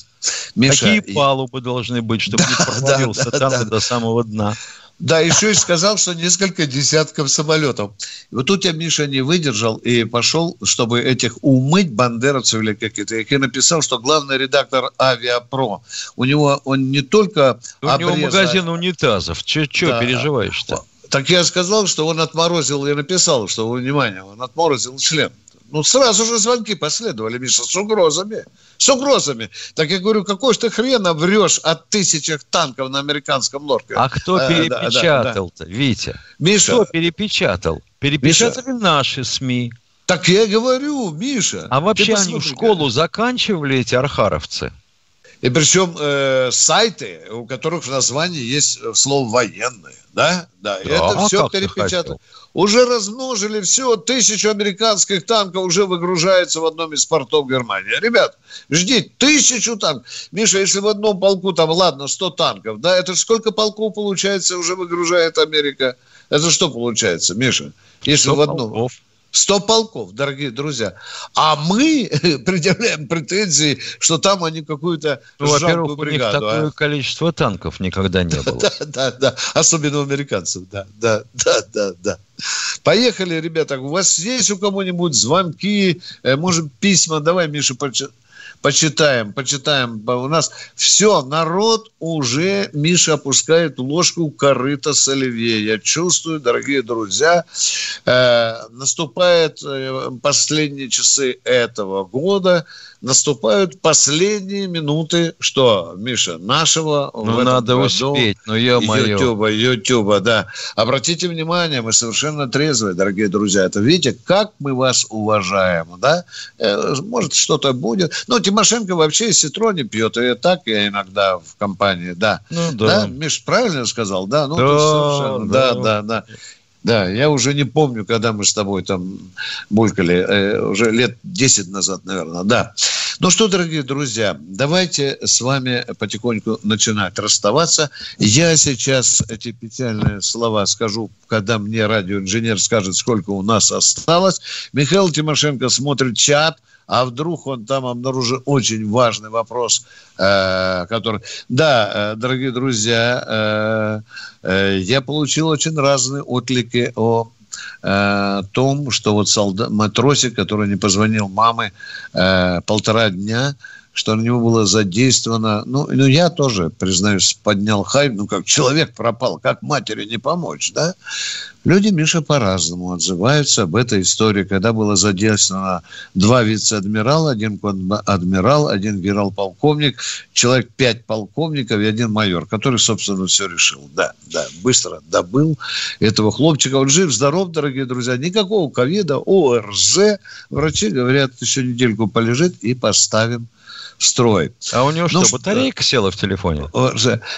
B: Миша, Какие палубы должны быть, чтобы да, не провалился да, да, танк да. до самого дна?
A: Да, еще и сказал, что несколько десятков самолетов. И вот тут я, Миша, не выдержал и пошел, чтобы этих умыть бандеровцев или какие-то. Я написал, что главный редактор Авиапро, у него он не только
B: У обреза... него магазин унитазов. Че, че да. переживаешь-то?
A: Так я сказал, что он отморозил, я написал, что, внимание, он отморозил член. Ну, сразу же звонки последовали, Миша, с угрозами. С угрозами. Так я говорю, какой же ты хрена врешь о тысячах танков на американском лорке?
B: А кто а, перепечатал-то, да, да, Витя? Миша. Кто перепечатал? Перепечатали Миша. наши СМИ.
A: Так я говорю, Миша.
B: А вообще они в школу заканчивали, эти архаровцы?
A: И причем э, сайты, у которых в названии есть слово военные, да, да, и да, это а все перепечатано. Уже размножили все, тысячу американских танков уже выгружается в одном из портов Германии. Ребят, ждите, тысячу танков. Миша, если в одном полку там, ладно, 100 танков, да, это сколько полков получается уже выгружает Америка? Это что получается, Миша? Если в одном... Полков. 100 полков, дорогие друзья. А мы предъявляем претензии, что там они какую-то
B: ну, во-первых, у них такое а? количество танков никогда не было.
A: Да, да, да. Особенно у американцев. Да, да, да, да, да. Поехали, ребята. У вас есть у кого-нибудь звонки, э, может, письма? Давай, Миша, почитаем, почитаем. У нас все, народ уже, Миша, опускает ложку корыта с оливье. Я чувствую, дорогие друзья, э, наступают э, последние часы этого года – наступают последние минуты, что, Миша, нашего
B: ну, надо году успеть, ну, ё-моё.
A: Ютуба, Ютуба, да. Обратите внимание, мы совершенно трезвые, дорогие друзья. Это видите, как мы вас уважаем, да? Э, может, что-то будет. Ну, Тимошенко вообще ситро не пьет, и так я иногда в компании, да. Ну, да. да? Миш, правильно сказал, да? Ну, да, да, да, да. да. Да, я уже не помню, когда мы с тобой там булькали, э, уже лет 10 назад, наверное, да. Ну что, дорогие друзья, давайте с вами потихоньку начинать расставаться. Я сейчас эти печальные слова скажу, когда мне радиоинженер скажет, сколько у нас осталось. Михаил Тимошенко смотрит чат, а вдруг он там обнаружит очень важный вопрос, э, который... Да, э, дорогие друзья, э, э, я получил очень разные отклики о э, том, что вот солдат, матросик, который не позвонил маме э, полтора дня, что на него было задействовано, ну, ну я тоже, признаюсь, поднял хайп, ну, как человек пропал, как матери не помочь, да? Люди, Миша, по-разному отзываются об этой истории, когда было задействовано два вице-адмирала, один адмирал, один генерал-полковник, человек пять полковников и один майор, который, собственно, все решил. Да, да, быстро добыл этого хлопчика. Он жив, здоров, дорогие друзья. Никакого ковида, ОРЗ. Врачи говорят, еще недельку полежит и поставим строй.
B: А у него ну, что, батарейка села в телефоне?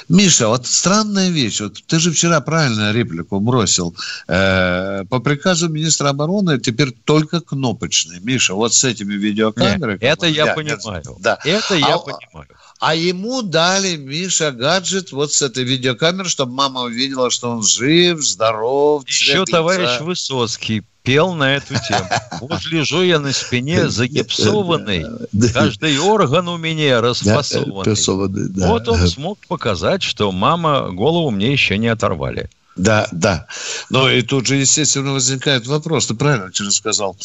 A: Миша, вот странная вещь. Вот ты же вчера правильно реплику бросил. Э, по приказу министра обороны теперь только кнопочные. Миша, вот с этими видеокамерами...
B: Нет, это я, я понимаю. Да. Это я а, понимаю.
A: А ему дали, Миша, гаджет вот с этой видеокамеры, чтобы мама увидела, что он жив, здоров.
B: Еще товарищ Высоцкий пел на эту тему. Вот лежу я на спине загипсованный, каждый орган у меня расфасованный. Вот он смог показать, что мама голову мне еще не оторвали.
A: Да, да. Но и тут же, естественно, возникает вопрос. Ты правильно вчера сказал.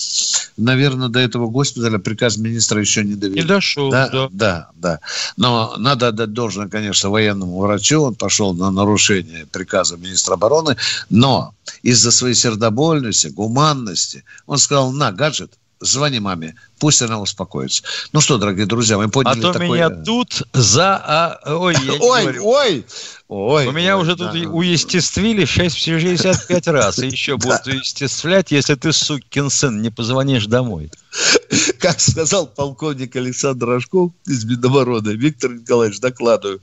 A: Наверное, до этого госпиталя приказ министра еще не довели.
B: Не дошел,
A: да. Да, да. да. Но надо отдать должное, конечно, военному врачу. Он пошел на нарушение приказа министра обороны. Но из-за своей сердобольности, гуманности, он сказал, на, гаджет, звони маме, пусть она успокоится. Ну что, дорогие друзья, мы поняли
B: А то такое... меня тут за... А... Ой,
A: ой, ой, ой.
B: У меня
A: ой,
B: уже да. тут уестествили 665 раз. И еще будут уестествлять, если ты, сукин сын, не позвонишь домой.
A: Как сказал полковник Александр Рожков из Минобороны, Виктор Николаевич, докладываю,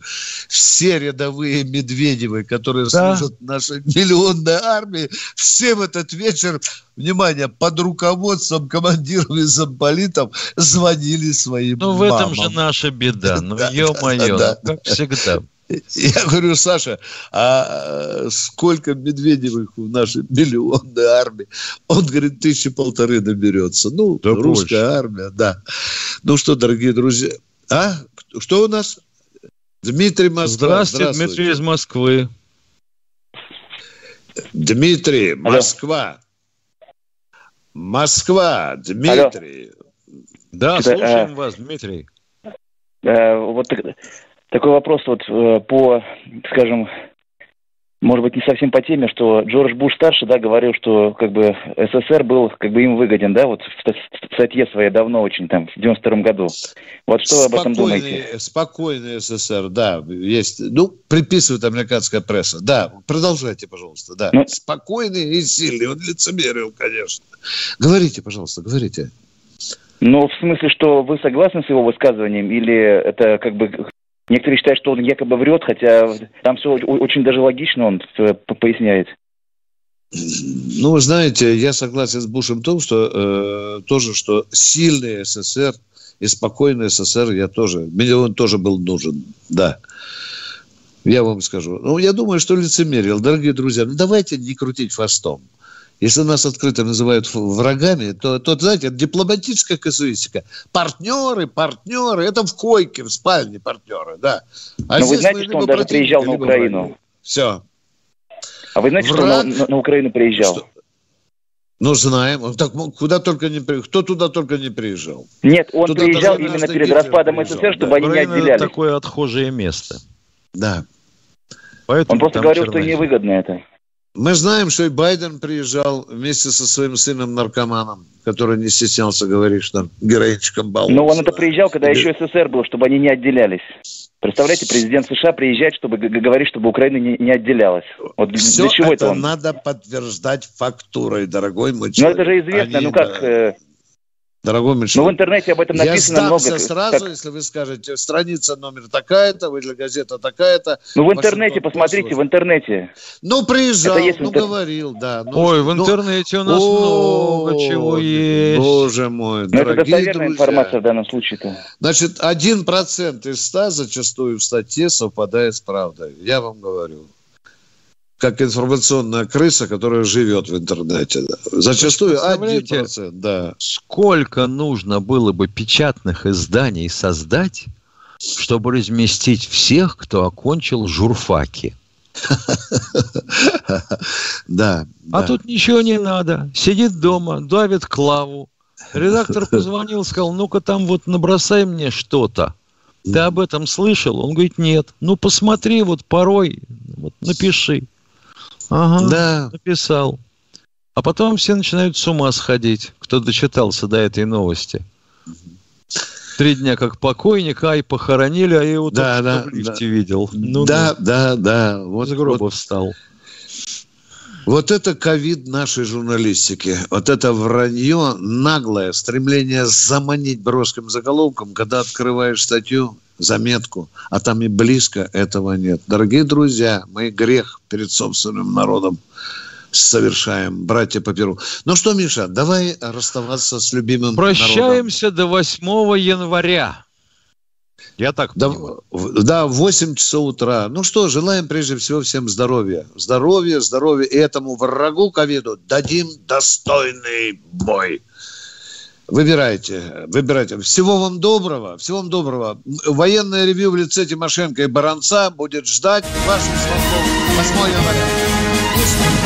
A: все рядовые Медведевы, которые да. служат нашей миллионной армии, всем этот вечер, внимание, под руководством командиров и замполитов звонили своим
B: Ну, в этом же наша беда. Ну, ё-моё, как всегда.
A: Я говорю, Саша, а сколько Медведевых в нашей миллионной армии? Он говорит, тысячи полторы наберется. Ну, да русская больше. армия, да. Ну что, дорогие друзья, а? Что у нас? Дмитрий
B: Москва. Здравствуйте, Здравствуйте. Дмитрий из Москвы.
A: Дмитрий, Москва. Москва, Дмитрий. Алло.
B: Да, слушаем а, вас, Дмитрий.
D: А, вот такой вопрос вот э, по, скажем, может быть, не совсем по теме, что Джордж Буш старший, да, говорил, что как бы СССР был как бы им выгоден, да, вот в статье своей давно очень, там, в 92 году. Вот что вы об этом думаете?
A: Спокойный СССР, да, есть, ну, приписывает американская пресса, да, продолжайте, пожалуйста, да. Ну, спокойный и сильный, он лицемерил, конечно. Говорите, пожалуйста, говорите.
D: Ну, в смысле, что вы согласны с его высказыванием, или это как бы Некоторые считают, что он якобы врет, хотя там все очень даже логично он поясняет.
A: Ну, вы знаете, я согласен с Бушем в том, что э, тоже, что сильный СССР и спокойный СССР я тоже, мне он тоже был нужен, да. Я вам скажу. Ну, я думаю, что лицемерил. Дорогие друзья, ну давайте не крутить фастом. Если нас открыто называют врагами, то, то знаете, это дипломатическая казуистика. Партнеры, партнеры, это в койке, в спальне партнеры, да.
D: А Но вы знаете, что он даже приезжал на Украину? Враги.
A: Все.
D: А вы знаете, Враг... что он на, на Украину приезжал? Что?
A: Ну, знаем. Так, куда только не при... Кто туда только не приезжал?
D: Нет, он туда приезжал именно перед распадом приезжал. СССР, чтобы да. они Украина не отделялись.
B: такое отхожее место.
A: Да.
D: Поэтому он просто говорил, что невыгодно это.
A: Мы знаем, что и Байден приезжал вместе со своим сыном-наркоманом, который не стеснялся говорить, что героинчиком баловался.
D: Но он это приезжал, когда еще СССР был, чтобы они не отделялись. Представляете, президент США приезжает, чтобы говорить, чтобы Украина не, не отделялась.
A: Вот Все для чего это, это он? надо подтверждать фактурой, дорогой мой
D: человек. Ну, это же известно. Они, ну, как... Да э,
A: Дорогой Миша.
D: Ну, в интернете об этом написано
A: я
D: много.
A: сразу, как... если вы скажете, страница номер такая-то, вы для газета такая-то.
D: Ну, в интернете, посмотрите, в интернете.
A: Ну, приезжал, ну, интер... говорил, да.
B: Ну, Ой, в ну, интернете у нас о, много чего есть.
A: Боже мой,
D: Но это достоверная информация в данном случае-то.
A: Значит, один процент из ста зачастую в статье совпадает с правдой. Я вам говорю как информационная крыса, которая живет в интернете. Да. Зачастую 1%, да.
B: Сколько нужно было бы печатных изданий создать, чтобы разместить всех, кто окончил журфаки?
A: Да.
B: А тут ничего не надо. Сидит дома, давит клаву. Редактор позвонил, сказал, ну-ка там вот набросай мне что-то. Ты об этом слышал? Он говорит, нет. Ну, посмотри, вот порой, вот напиши. Ага, да. написал. А потом все начинают с ума сходить, кто дочитался до этой новости. Три дня как покойник, ай, похоронили, а я его да, да, в лифте да. видел.
A: Ну, да, ну, да, да.
B: Вот, с гроба вот, встал.
A: Вот это ковид нашей журналистики. Вот это вранье, наглое стремление заманить броским заголовком, когда открываешь статью, заметку, а там и близко этого нет. Дорогие друзья, мы грех перед собственным народом совершаем, братья по перу. Ну что, Миша, давай расставаться с любимым
B: Прощаемся народом. до 8 января.
A: Я так да, да, в 8 часов утра. Ну что, желаем прежде всего всем здоровья. Здоровья, здоровья. И этому врагу ковиду дадим достойный бой. Выбирайте, выбирайте. Всего вам доброго, всего вам доброго. Военное ревью в лице Тимошенко и Баранца будет ждать вашу звонков 8 января.